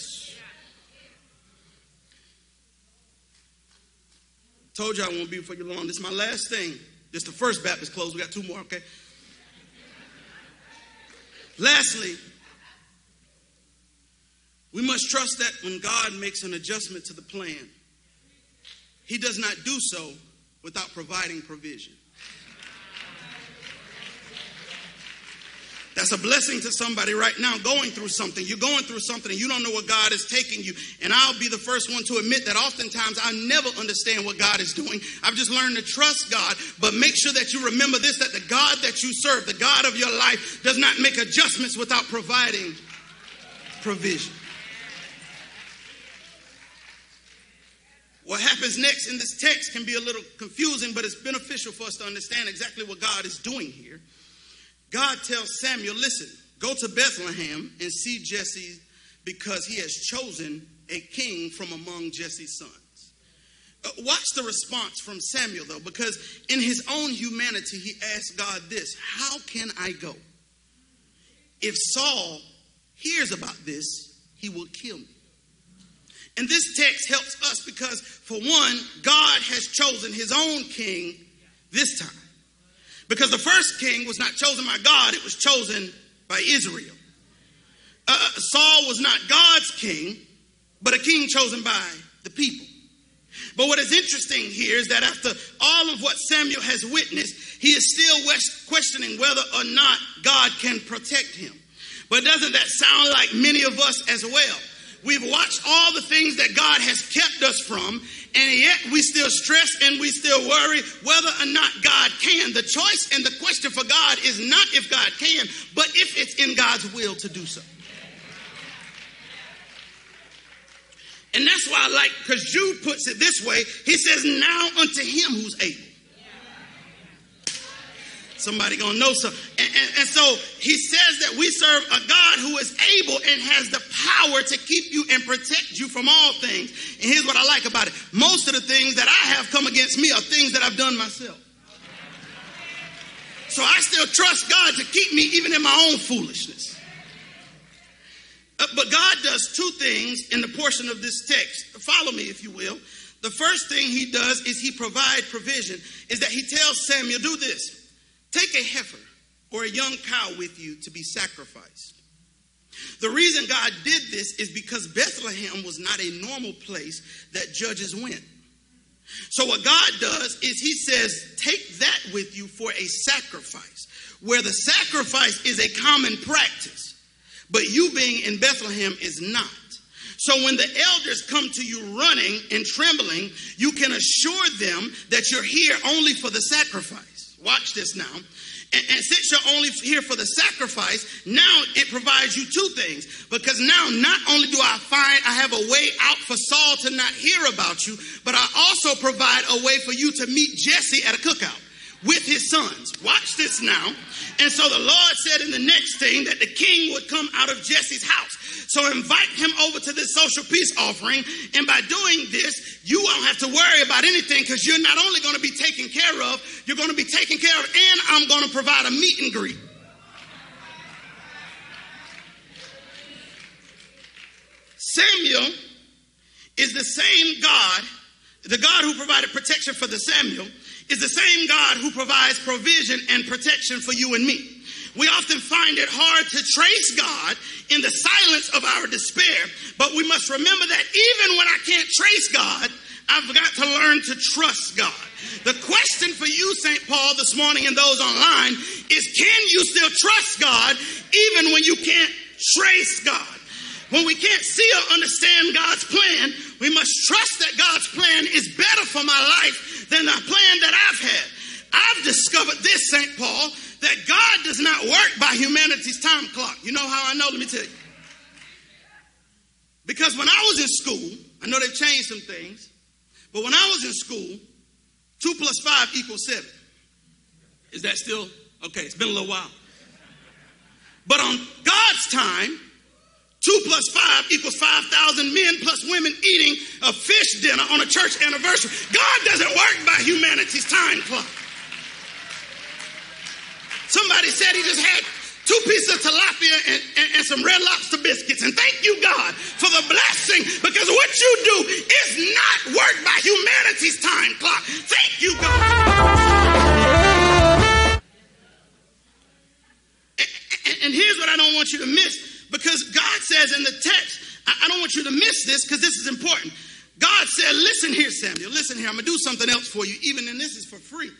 Told you I won't be for you long. This is my last thing. This is the first Baptist close. We got two more, okay? Lastly, we must trust that when God makes an adjustment to the plan, He does not do so without providing provision. That's a blessing to somebody right now going through something. You're going through something and you don't know what God is taking you. And I'll be the first one to admit that oftentimes I never understand what God is doing. I've just learned to trust God. But make sure that you remember this that the God that you serve, the God of your life, does not make adjustments without providing provision. What happens next in this text can be a little confusing, but it's beneficial for us to understand exactly what God is doing here. God tells Samuel, listen, go to Bethlehem and see Jesse because he has chosen a king from among Jesse's sons. Uh, watch the response from Samuel, though, because in his own humanity, he asked God this How can I go? If Saul hears about this, he will kill me. And this text helps us because, for one, God has chosen his own king this time. Because the first king was not chosen by God, it was chosen by Israel. Uh, Saul was not God's king, but a king chosen by the people. But what is interesting here is that after all of what Samuel has witnessed, he is still questioning whether or not God can protect him. But doesn't that sound like many of us as well? We've watched all the things that God has kept us from, and yet we still stress and we still worry whether or not God can. The choice and the question for God is not if God can, but if it's in God's will to do so. And that's why I like, because Jude puts it this way he says, Now unto him who's able Somebody gonna know so. And, and, and, so he says that we serve a God who is able and has the power to keep you and protect you from all things. And here's what I like about it. Most of the things that I have come against me are things that I've done myself. So I still trust God to keep me even in my own foolishness. Uh, but God does two things in the portion of this text. Follow me, if you will. The first thing he does is he provides provision, is that he tells Samuel, do this. Take a heifer or a young cow with you to be sacrificed. The reason God did this is because Bethlehem was not a normal place that judges went. So, what God does is He says, Take that with you for a sacrifice, where the sacrifice is a common practice, but you being in Bethlehem is not. So, when the elders come to you running and trembling, you can assure them that you're here only for the sacrifice. Watch this now. And, and, since you're only here for the sacrifice, now it provides you two things. Because now not only do I find I have a way out for Saul to not hear about you, but I also provide a way for you to meet Jesse at a cookout with his sons. Watch this now. And so the Lord said in the next thing that the king would come out of Jesse's house. So invite him over to this social peace offering. And by doing this, you won't have to worry about anything because you're not only going to be taken care of, you're going to be taken care of, and I'm going to provide a meet and greet. Samuel is the same God, the God who provided protection for the Samuel is the same God who provides provision and protection for you and me. We often find it hard to trace God in the silence of our despair, but we must remember that even when I can't trace God, I've got to learn to trust God. The question for you, St. Paul, this morning and those online is can you still trust God even when you can't trace God? When we can't see or understand God's plan, we must trust that God's plan is better for my life than the plan that I've had. I've discovered this, St. Paul, that God does not work by humanity's time clock. You know how I know? Let me tell you. Because when I was in school, I know they've changed some things, but when I was in school, two plus five equals seven. Is that still okay? It's been a little while. But on God's time, Two plus five equals 5,000 men plus women eating a fish dinner on a church anniversary. God doesn't work by humanity's time clock. Somebody said he just had two pieces of tilapia and, and, and, some red lobster biscuits. And thank you, God, for the blessing because what you do is not work by humanity's time clock. Thank you, God. And, and here's what I don't want you to miss because God says in the text, I, don't want you to miss this because this is important. God said, Listen here, Samuel, listen here. I'm going to do something else for you, even and this is for free.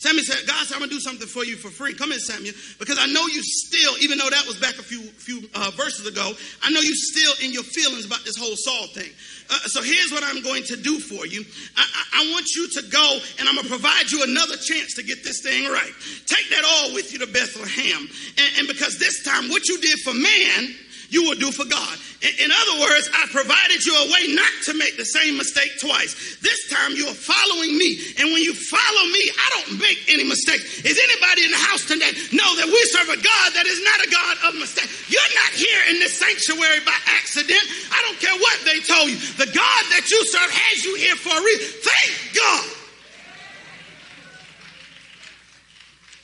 Samuel said, God said, I'm going to do something for you for free. Come in, Samuel, because I know you still, even though that was back a few, few uh, verses ago, I know you still in your feelings about this whole Saul thing. Uh, so here's what I'm going to do for you. I, I, I want you to go and I'm going to provide you another chance to get this thing right. Take that all with you to Bethlehem. And, and because this time, what you did for man, you will do for God. In, in other words, I provided you a way not to make the same mistake twice. This time you are following me. And when you follow me, I don't make any mistakes. Is anybody in the house today know that we serve a God that is not a God of mistakes? You're not here in this sanctuary by accident. I don't care what they told you. The God that you serve has you here for a reason. Thank God.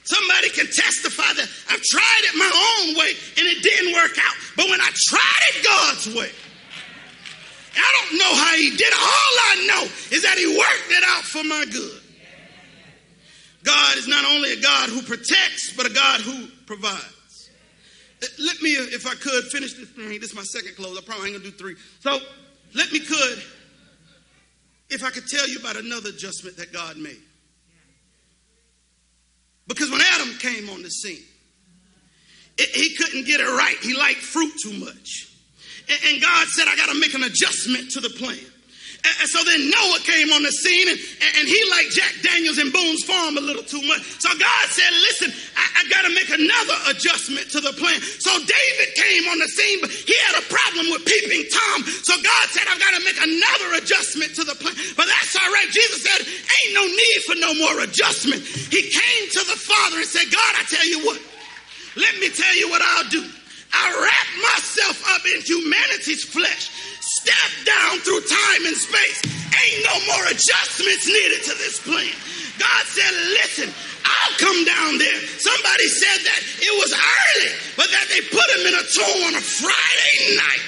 Somebody can testify that I've tried it my own way and it didn't work out. But when I tried it God's way, I don't know how he did it. All I know is that he worked it out for my good. God is not only a God who protects, but a God who provides. Uh, let me, uh, if I could, finish this thing. This is my second close. I probably ain't gonna do three. So let me could, if I could tell you about another adjustment that God made. Because when Adam came on the scene, it, he couldn't get it right. He liked fruit too much. And, and God said, I got to make an adjustment to the plan. And so then Noah came on the scene and, and he liked Jack Daniels and Boone's Farm a little too much. So God said, listen, I, I got to make another adjustment to the plan. So David came on the scene, but he had a problem with peeping Tom. So God said, I've got to make another adjustment to the plan. But that's all right. Jesus said, ain't no need for no more adjustment. He came to the Father and said, God, I tell you what, let me tell you what I'll do. I wrap myself up in humanity's flesh step down through time and space. Ain't no more adjustments needed to this plan. God said, listen, I'll come down there. Somebody said that it was early, but that they put him in a tomb on a Friday night.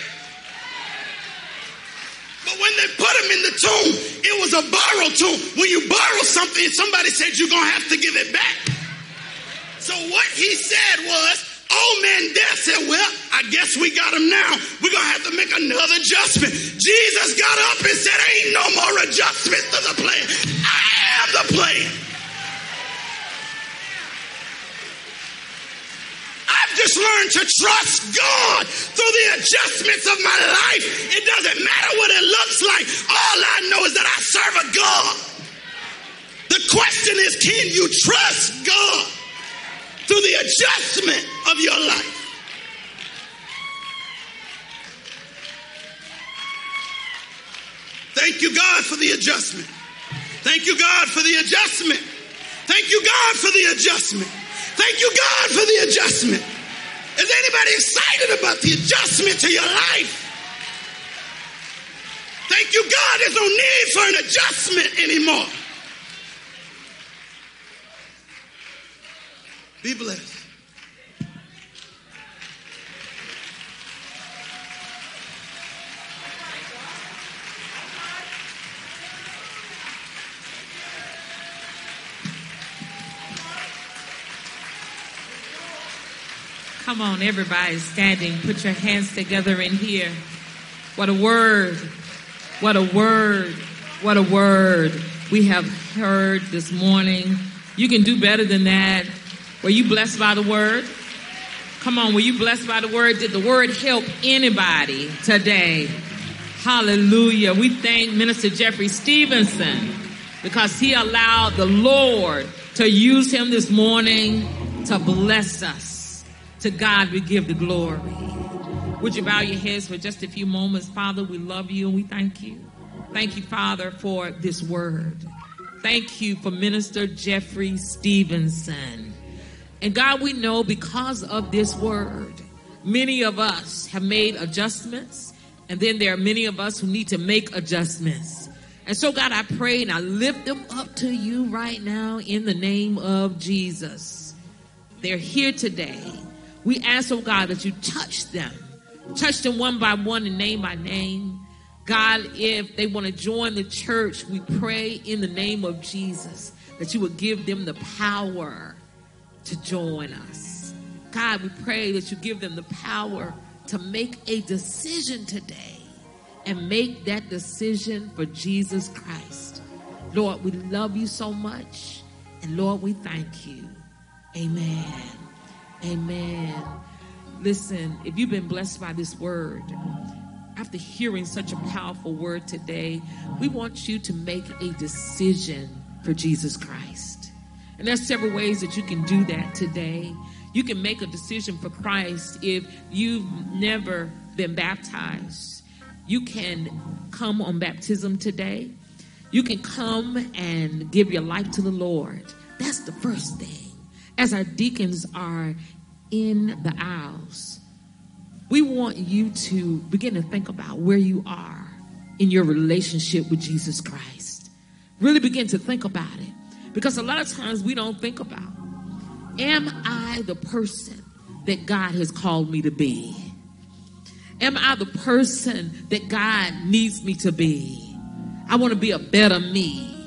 But when they put him in the tomb, it was a borrowed tomb. When you borrow something, somebody said you're going to have to give it back. So what he said was, old man death said, well, I guess we got him now. We're going to have to make another adjustment. Jesus got up and said, ain't no more adjustment to the plan. I am the plan. I've just learned to trust God through the adjustments of my life. It doesn't matter what it looks like. All I know is that I serve a God. The question is, can you trust God through the adjustment of your life? Thank you, God, for the adjustment. Thank you, God, for the adjustment. Thank you, God, for the adjustment. Thank you, God, for the adjustment. Is anybody excited about the adjustment to your life? Thank you, God, there's no need for an adjustment anymore. Be blessed. Come on, everybody standing. Put your hands together in here. What a word. What a word. What a word we have heard this morning. You can do better than that. Were you blessed by the word? Come on, were you blessed by the word? Did the word help anybody today? Hallelujah. We thank Minister Jeffrey Stevenson because he allowed the Lord to use him this morning to bless us. To God we give the glory. Would you bow your heads for just a few moments? Father, we love you and we thank you. Thank you, Father, for this word. Thank you for Minister Jeffrey Stevenson. And God, we know because of this word, many of us have made adjustments, and then there are many of us who need to make adjustments. And so, God, I pray and I lift them up to you right now in the name of Jesus. They're here today. We ask, oh God, that you touch them, touch them one by one and name by name. God, if they want to join the church, we pray in the name of Jesus that you would give them the power to join us. God, we pray that you give them the power to make a decision today and make that decision for Jesus Christ. Lord, we love you so much. And Lord, we thank you. Amen. Amen. Listen, if you've been blessed by this word, after hearing such a powerful word today, we want you to make a decision for Jesus Christ. And there's several ways that you can do that today. You can make a decision for Christ if you've never been baptized. You can come on baptism today. You can come and give your life to the Lord. That's the first thing. As our deacons are in the aisles, we want you to begin to think about where you are in your relationship with Jesus Christ. Really begin to think about it. Because a lot of times we don't think about am I the person that God has called me to be? Am I the person that God needs me to be? I want to be a better me.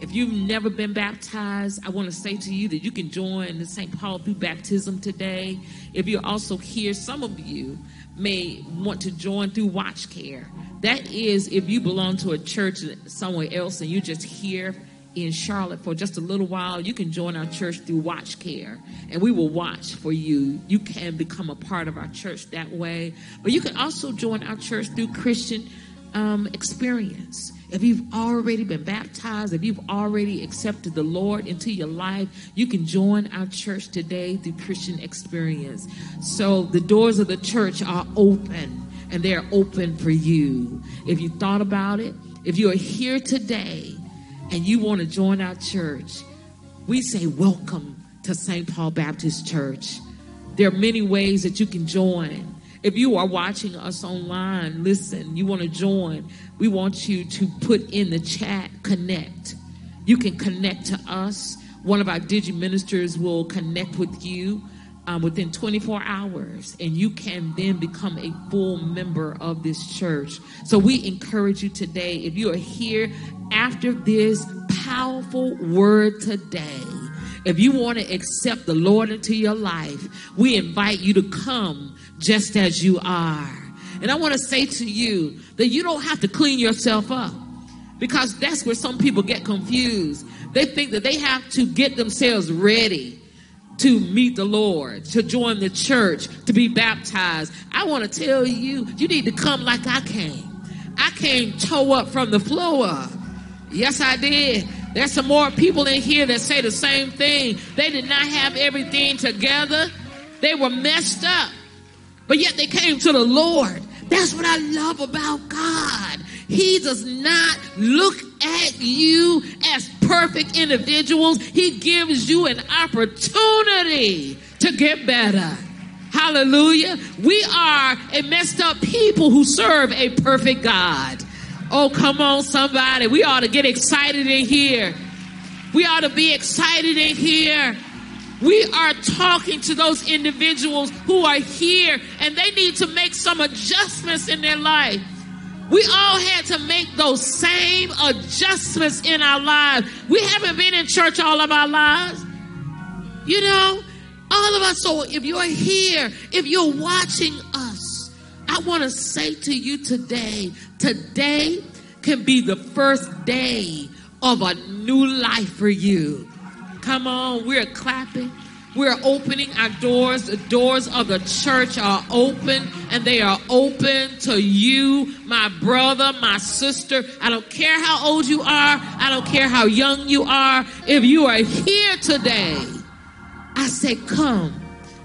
If you've never been baptized, I want to say to you that you can join the St. Paul through baptism today. If you're also here, some of you may want to join through watch care. That is, if you belong to a church somewhere else and you're just here in Charlotte for just a little while, you can join our church through Watch Care, and we will watch for you. You can become a part of our church that way, but you can also join our church through Christian um, Experience. If you've already been baptized, if you've already accepted the Lord into your life, you can join our church today through Christian Experience. So the doors of the church are open, and they're open for you. If you thought about it, if you are here today and you want to join our church, we say welcome to St. Paul Baptist Church. There are many ways that you can join. If you are watching us online, listen, you want to join, we want you to put in the chat connect. You can connect to us. one of our digi ministers will connect with you um, within 24 hours, and you can then become a full member of this church. So we encourage you today, if you are here after this powerful word today, if you want to accept the Lord into your life, we invite you to come just as you are. And I want to say to you that you don't have to clean yourself up because that's where some people get confused. They think that they have to get themselves ready to meet the Lord, to join the church, to be baptized. I want to tell you, you need to come like I came. I came toe up from the floor. Yes, I did. There's some more people in here that say the same thing. They did not have everything together. They were messed up. But yet they came to the Lord. That's what I love about God. He does not look at you perfect individuals. He gives you an opportunity to get better. Hallelujah. We are a messed up people who serve a perfect God. Oh, come on, somebody. We ought to get excited in here. We ought to be excited in here. We are talking to those individuals who are here and they need to make some adjustments in their life. We all had to make those same adjustments in our lives. We haven't been in church all of our lives. You know, all of us. So if you're here, if you're watching us, I want to say to you today, today can be the first day of a new life for you. Come on, we're clapping. We're opening our doors. The doors of the church are open and they are open to you, my brother, my sister. I don't care how old you are. I don't care how young you are. If you are here today, I say, come.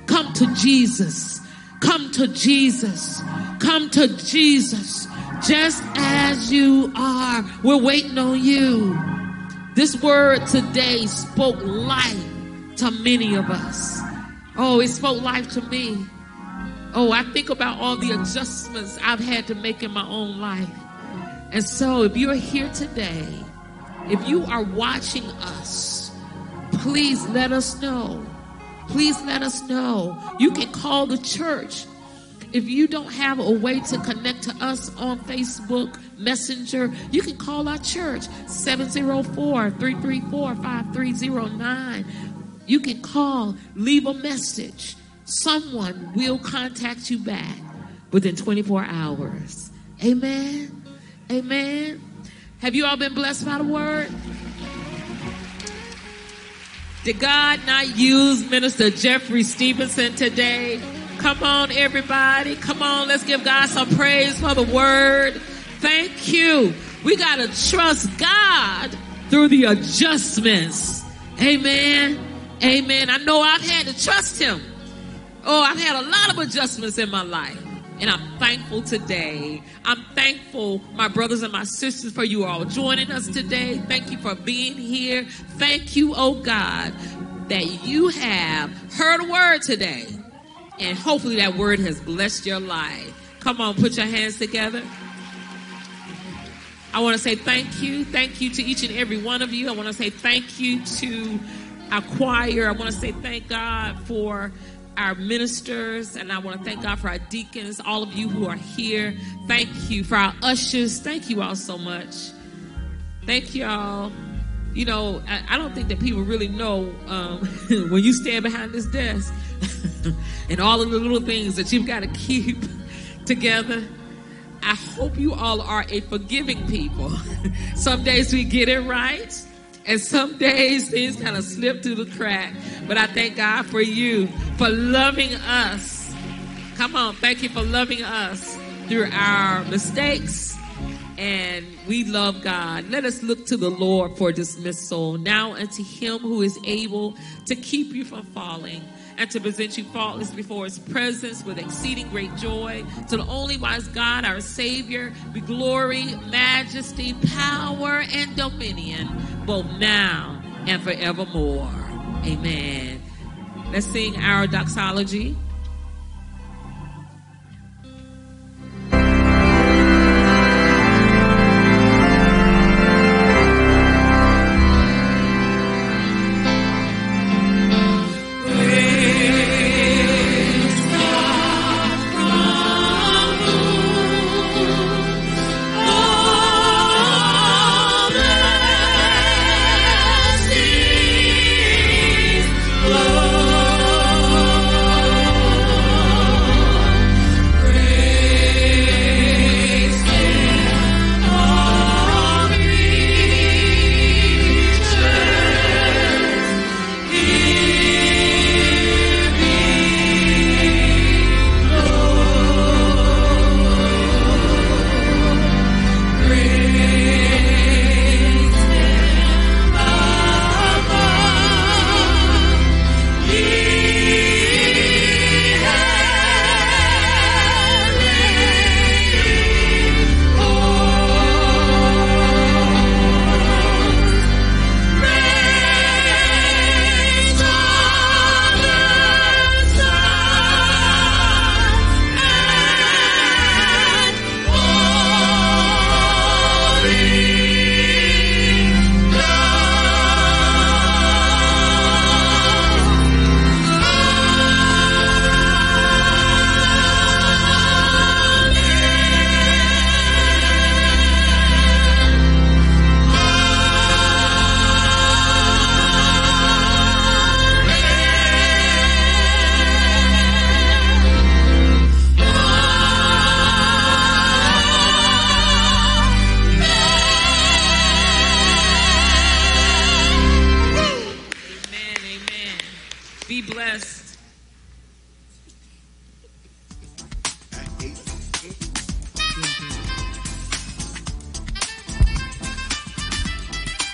Come to Jesus. Come to Jesus. Come to Jesus. Just as you are. We're waiting on you. This word today spoke life to many of us. Oh, it spoke life to me. Oh, I think about all the adjustments I've had to make in my own life. And so, if you're here today, if you are watching us, please let us know. Please let us know. You can call the church. If you don't have a way to connect to us on Facebook Messenger, you can call our church 704 334 5309. You can call, leave a message. Someone will contact you back within 24 hours. Amen. Amen. Have you all been blessed by the word? Did God not use Minister Jeffrey Stevenson today? Come on, everybody. Come on, let's give God some praise for the word. Thank you. We got to trust God through the adjustments. Amen. Amen. I know I've had to trust Him. Oh, I've had a lot of adjustments in my life. And I'm thankful today. I'm thankful, my brothers and my sisters, for you all joining us today. Thank you for being here. Thank you, oh God, that you have heard a word today. And hopefully that word has blessed your life. Come on, put your hands together. I want to say thank you. Thank you to each and every one of you. I want to say thank you to our choir. I want to say thank God for our ministers, and I want to thank God for our deacons, all of you who are here. Thank you for our ushers. Thank you all so much. Thank you all. You know, I, I don't think that people really know um, when you stand behind this desk and all of the little things that you've got to keep together. I hope you all are a forgiving people. Some days we get it right, and some days things kind of slip through the crack. But I thank God for you for loving us. Come on, thank you for loving us through our mistakes. And we love God. Let us look to the Lord for dismissal. Now unto him who is able to keep you from falling and to present you faultless before his presence with exceeding great joy. To the only wise God, our Savior, be glory, majesty, power, and dominion, both now and forevermore. Amen. Let's sing our doxology.